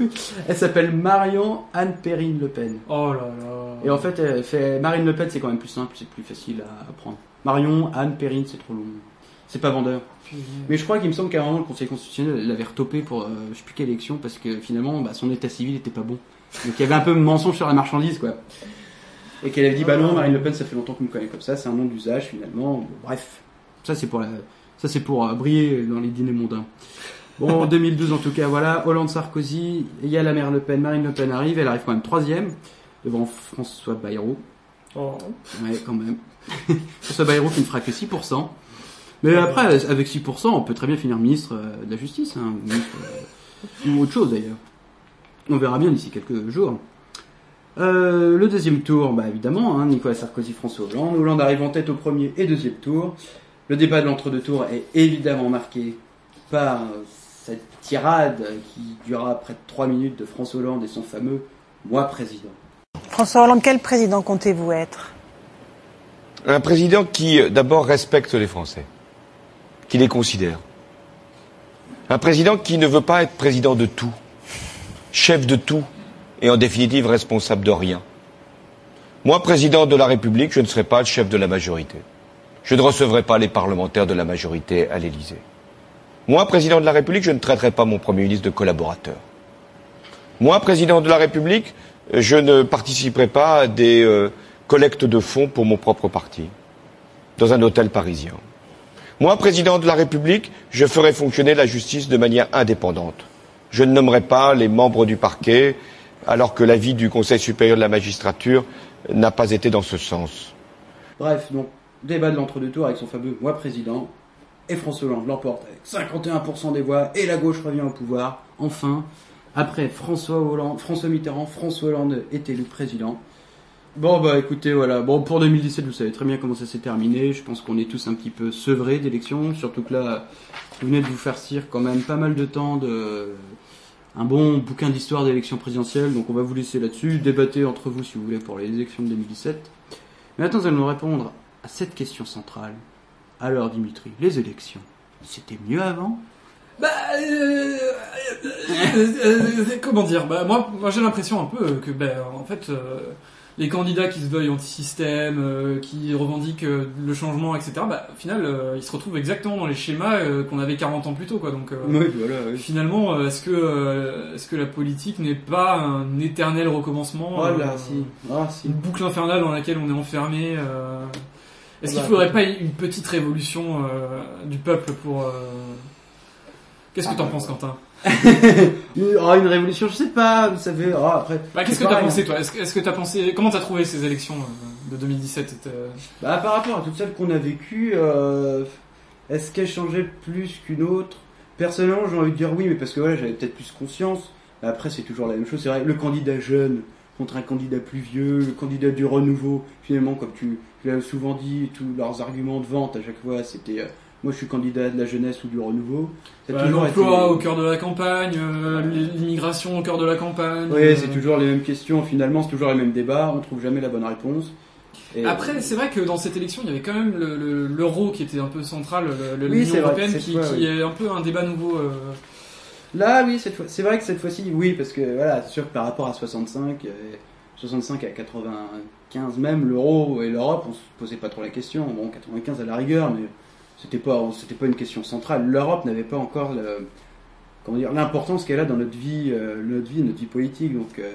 F: elle s'appelle Marion Anne Perrine Le Pen.
G: Oh là là.
F: Et en fait, elle fait Marine Le Pen, c'est quand même plus simple, c'est plus facile à apprendre. Marion, Anne, Perrine, c'est trop long. C'est pas vendeur. Mais je crois qu'il me semble qu'à un moment, le Conseil constitutionnel l'avait retopé pour euh, je sais plus quelle élection, parce que finalement, bah, son état civil était pas bon. Donc il y avait un peu de mensonge sur la marchandise, quoi. Et qu'elle avait dit, bah non, Marine Le Pen, ça fait longtemps qu'on me connaît comme ça, c'est un nom d'usage finalement. Bon, bref, ça c'est pour la, ça c'est pour euh, briller dans les dîners mondains. Bon, en 2012 en tout cas, voilà, Hollande-Sarkozy, il y a la mère Le Pen, Marine Le Pen arrive, elle arrive quand même troisième, devant François Bayrou.
G: Oh.
F: Ouais, quand même. François Bayrou qui ne fera que 6%. Mais après, avec 6%, on peut très bien finir ministre euh, de la Justice, hein, ou, ministre, euh, ou autre chose d'ailleurs. On verra bien d'ici quelques jours. Euh, le deuxième tour, bah évidemment, hein, Nicolas Sarkozy, François Hollande. Hollande arrive en tête au premier et deuxième tour. Le débat de l'entre-deux tours est évidemment marqué par euh, cette tirade qui durera près de 3 minutes de François Hollande et son fameux « moi président ».
T: François Hollande, quel président comptez-vous être?
U: Un président qui, euh, d'abord, respecte les Français, qui les considère. Un président qui ne veut pas être président de tout, chef de tout, et en définitive responsable de rien. Moi, président de la République, je ne serai pas le chef de la majorité. Je ne recevrai pas les parlementaires de la majorité à l'Élysée. Moi, président de la République, je ne traiterai pas mon Premier ministre de collaborateur. Moi, président de la République, je ne participerai pas à des euh, collectes de fonds pour mon propre parti, dans un hôtel parisien. Moi, président de la République, je ferai fonctionner la justice de manière indépendante. Je ne nommerai pas les membres du parquet, alors que l'avis du Conseil supérieur de la magistrature n'a pas été dans ce sens.
F: Bref, donc, débat de l'entre-deux tours avec son fameux moi président, et François Hollande l'emporte avec 51% des voix, et la gauche revient au pouvoir, enfin, après François Hollande, François Mitterrand, François Hollande est élu président. Bon bah écoutez voilà, bon pour 2017 vous savez très bien comment ça s'est terminé, je pense qu'on est tous un petit peu sevrés d'élections, surtout que là vous venez de vous faire cire quand même pas mal de temps de un bon bouquin d'histoire d'élections présidentielles, donc on va vous laisser là-dessus, débattez entre vous si vous voulez pour les élections de 2017. Mais maintenant, nous allons répondre à cette question centrale. Alors, Dimitri, les élections, c'était mieux avant?
G: Bah, euh, euh, euh, comment dire? Bah, moi, moi j'ai l'impression un peu que, ben, en fait, euh, les candidats qui se veuillent anti-système, euh, qui revendiquent euh, le changement, etc. Bah, au final, euh, ils se retrouvent exactement dans les schémas euh, qu'on avait 40 ans plus tôt, quoi. Donc, euh,
F: Oui, voilà, oui.
G: finalement, euh, est-ce que, euh, est-ce que la politique n'est pas un éternel recommencement?
F: Voilà,
G: euh,
F: si. Ah, si.
G: Une boucle infernale dans laquelle on est enfermé. Est-ce qu'il faudrait pas une petite révolution euh, du peuple pour euh, Qu'est-ce que t'en penses, Quentin?
F: Une, oh, une révolution, je sais pas, vous savez. oh, après,
G: bah, Qu'est-ce que t'as pensé,
F: hein.
G: toi? Est-ce que t'as pensé Comment t'as trouvé ces élections euh, de 2017 C'était-
F: Bah, par rapport à toutes celles qu'on a vécues, euh, est-ce qu'elles changeaient plus qu'une autre? Personnellement, j'ai envie de dire oui, mais parce que voilà, j'avais peut-être plus conscience. Après, c'est toujours la même chose. C'est vrai, le candidat jeune contre un candidat plus vieux, le candidat du renouveau, finalement, comme tu, l'as souvent dit, tous leurs arguments de vente à chaque fois, c'était euh, moi je suis candidat de la jeunesse ou du renouveau. Ça a
G: Bah,
F: toujours
G: L'emploi au cœur de la campagne, euh, l'immigration au cœur de la campagne.
F: Oui,
G: euh,
F: c'est toujours les mêmes questions, finalement, c'est toujours les mêmes débats, on trouve jamais la bonne réponse. Et-
G: Après, c'est vrai que dans cette élection, il y avait quand même le- le- l'euro qui était un peu central, le- le-
F: Oui,
G: l'Union
F: c'est vrai,
G: européenne,
F: cette
G: qui,
F: fois,
G: qui
F: oui.
G: est un peu un débat nouveau. euh,
F: Là, oui, cette fois, c'est vrai que cette fois-ci, oui, parce que voilà, c'est sûr que par rapport à 65, euh, 65 à 95 même, l'euro et l'Europe, on se posait pas trop la question. Bon, 95 à la rigueur, mais c'était pas, c'était pas une question centrale. L'Europe n'avait pas encore comment dire, l'importance qu'elle a dans notre vie, euh, notre vie, notre vie politique. Donc, euh,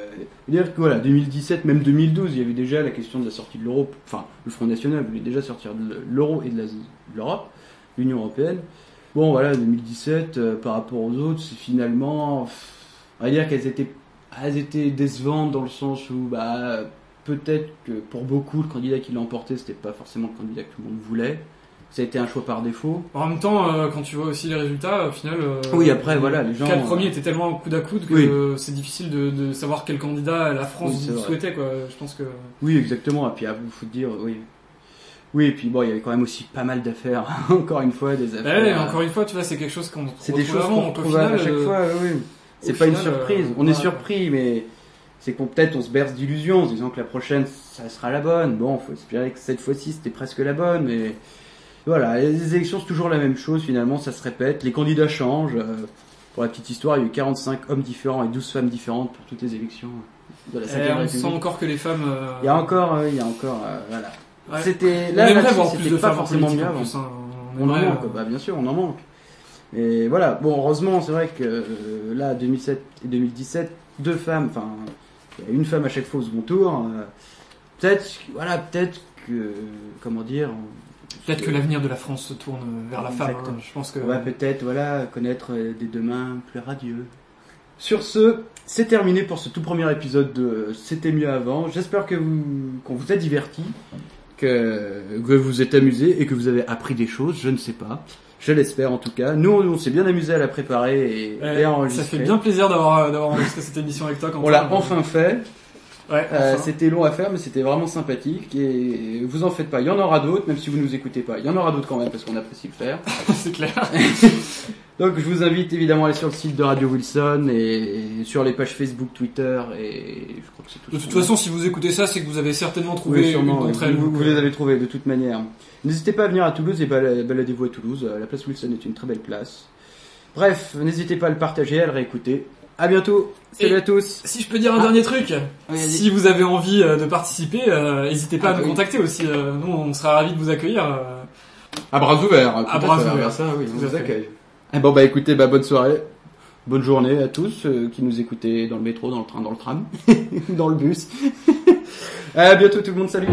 F: dire que voilà, 2017, même 2012, il y avait déjà la question de la sortie de l'euro. Enfin, le Front National voulait déjà sortir de l'euro et de l'Europe, l'Union européenne. Bon, voilà, 2017, euh, par rapport aux autres, c'est finalement, on va dire qu'elles étaient, elles étaient décevantes dans le sens où, bah, peut-être que pour beaucoup, le candidat qui l'a emporté, c'était pas forcément le candidat que tout le monde voulait. Ça a été un choix par défaut.
G: En même temps, euh, quand tu vois aussi les résultats, au final, euh,
F: Oui, après, voilà, les gens,
G: quatre
F: euh,
G: premiers étaient tellement coude à coude que
F: Oui.
G: euh, c'est difficile de, de savoir quel candidat la France
F: Oui,
G: souhaitait. Quoi. Je pense que.
F: Oui, exactement. Et puis, à vous, faut dire, oui. Oui, et puis bon, il y avait quand même aussi pas mal d'affaires. encore une fois, des
G: Bah
F: affaires.
G: ouais, encore une fois, tu vois, c'est quelque chose qu'on
F: C'est des choses qu'on retrouve à- chaque
G: euh,
F: fois, oui. C'est pas une surprise. on est surpris, mais c'est qu'on peut-être on se berce d'illusions en se disant que la prochaine, ça sera la bonne. Bon, faut espérer que cette fois-ci, c'était presque la bonne, mais voilà, les élections, c'est toujours la même chose, finalement, ça se répète. Les candidats changent. euh, pour la petite histoire, il y a eu 45 hommes différents et 12 femmes différentes pour toutes les élections de la 5
G: on sent encore que les femmes. euh,
F: Il y a encore, euh, il y a encore, euh, voilà.
G: Ouais.
F: C'était là,
G: plus
F: c'était pas forcément mieux avant.
G: hein. On
F: On en manque, bah, bien sûr, on en manque. Et voilà, bon, heureusement, c'est vrai que euh, là, 2007 et 2017, deux femmes, enfin, une femme à chaque fois au second tour. euh, peut-être, voilà, peut-être que, comment dire,
G: Peut-être que l'avenir de la France se tourne vers la femme. Hein. Je pense que.
F: On va peut-être voilà, connaître des demain plus radieux. Sur ce, c'est terminé pour ce tout premier épisode de C'était mieux avant. J'espère que vous, qu'on vous a diverti, que, que vous vous êtes amusé et que vous avez appris des choses, je ne sais pas. Je l'espère en tout cas. Nous, on, on s'est bien amusé à la préparer et,
G: Ouais,
F: et à enregistrer.
G: ça fait bien plaisir d'avoir d'avoir enregistré cette émission avec toi.
F: On l'a enfin fait.
G: Ouais,
F: Euh, c'était long à faire, mais c'était vraiment sympathique. Et vous en faites pas. Il y en aura d'autres, même si vous nous écoutez pas. Il y en aura d'autres quand même parce qu'on apprécie le faire.
G: C'est clair.
F: Donc je vous invite évidemment à aller sur le site de Radio Wilson et sur les pages Facebook, Twitter et je crois que c'est tout.
G: De toute façon, si vous écoutez ça, c'est que vous avez certainement trouvé
F: Oui, sûrement,
G: une d'entre elles.
F: Vous, vous
G: euh,
F: les avez trouvées de toute manière. N'hésitez pas à venir à Toulouse et bala- baladez-vous à Toulouse. La place Wilson est une très belle place. Bref, n'hésitez pas à le partager, à le réécouter. À bientôt. Salut
G: Et
F: à tous.
G: Si je peux dire un
F: Ah.
G: dernier truc,
F: Oui,
G: si vous avez envie euh, de participer, euh, n'hésitez pas
F: Ah,
G: à nous
F: oui.
G: contacter aussi. euh, Nous, on sera ravis de vous accueillir. euh.
F: À bras ouverts.
G: À
F: tout à
G: bras ouverts.
F: Ça, oui, on vous accueille. Eh bon bah écoutez, bah bonne soirée. Bonne journée à tous euh, qui nous écoutez dans le métro, dans le train, dans le tram, dans le bus. à bientôt tout le monde, salut.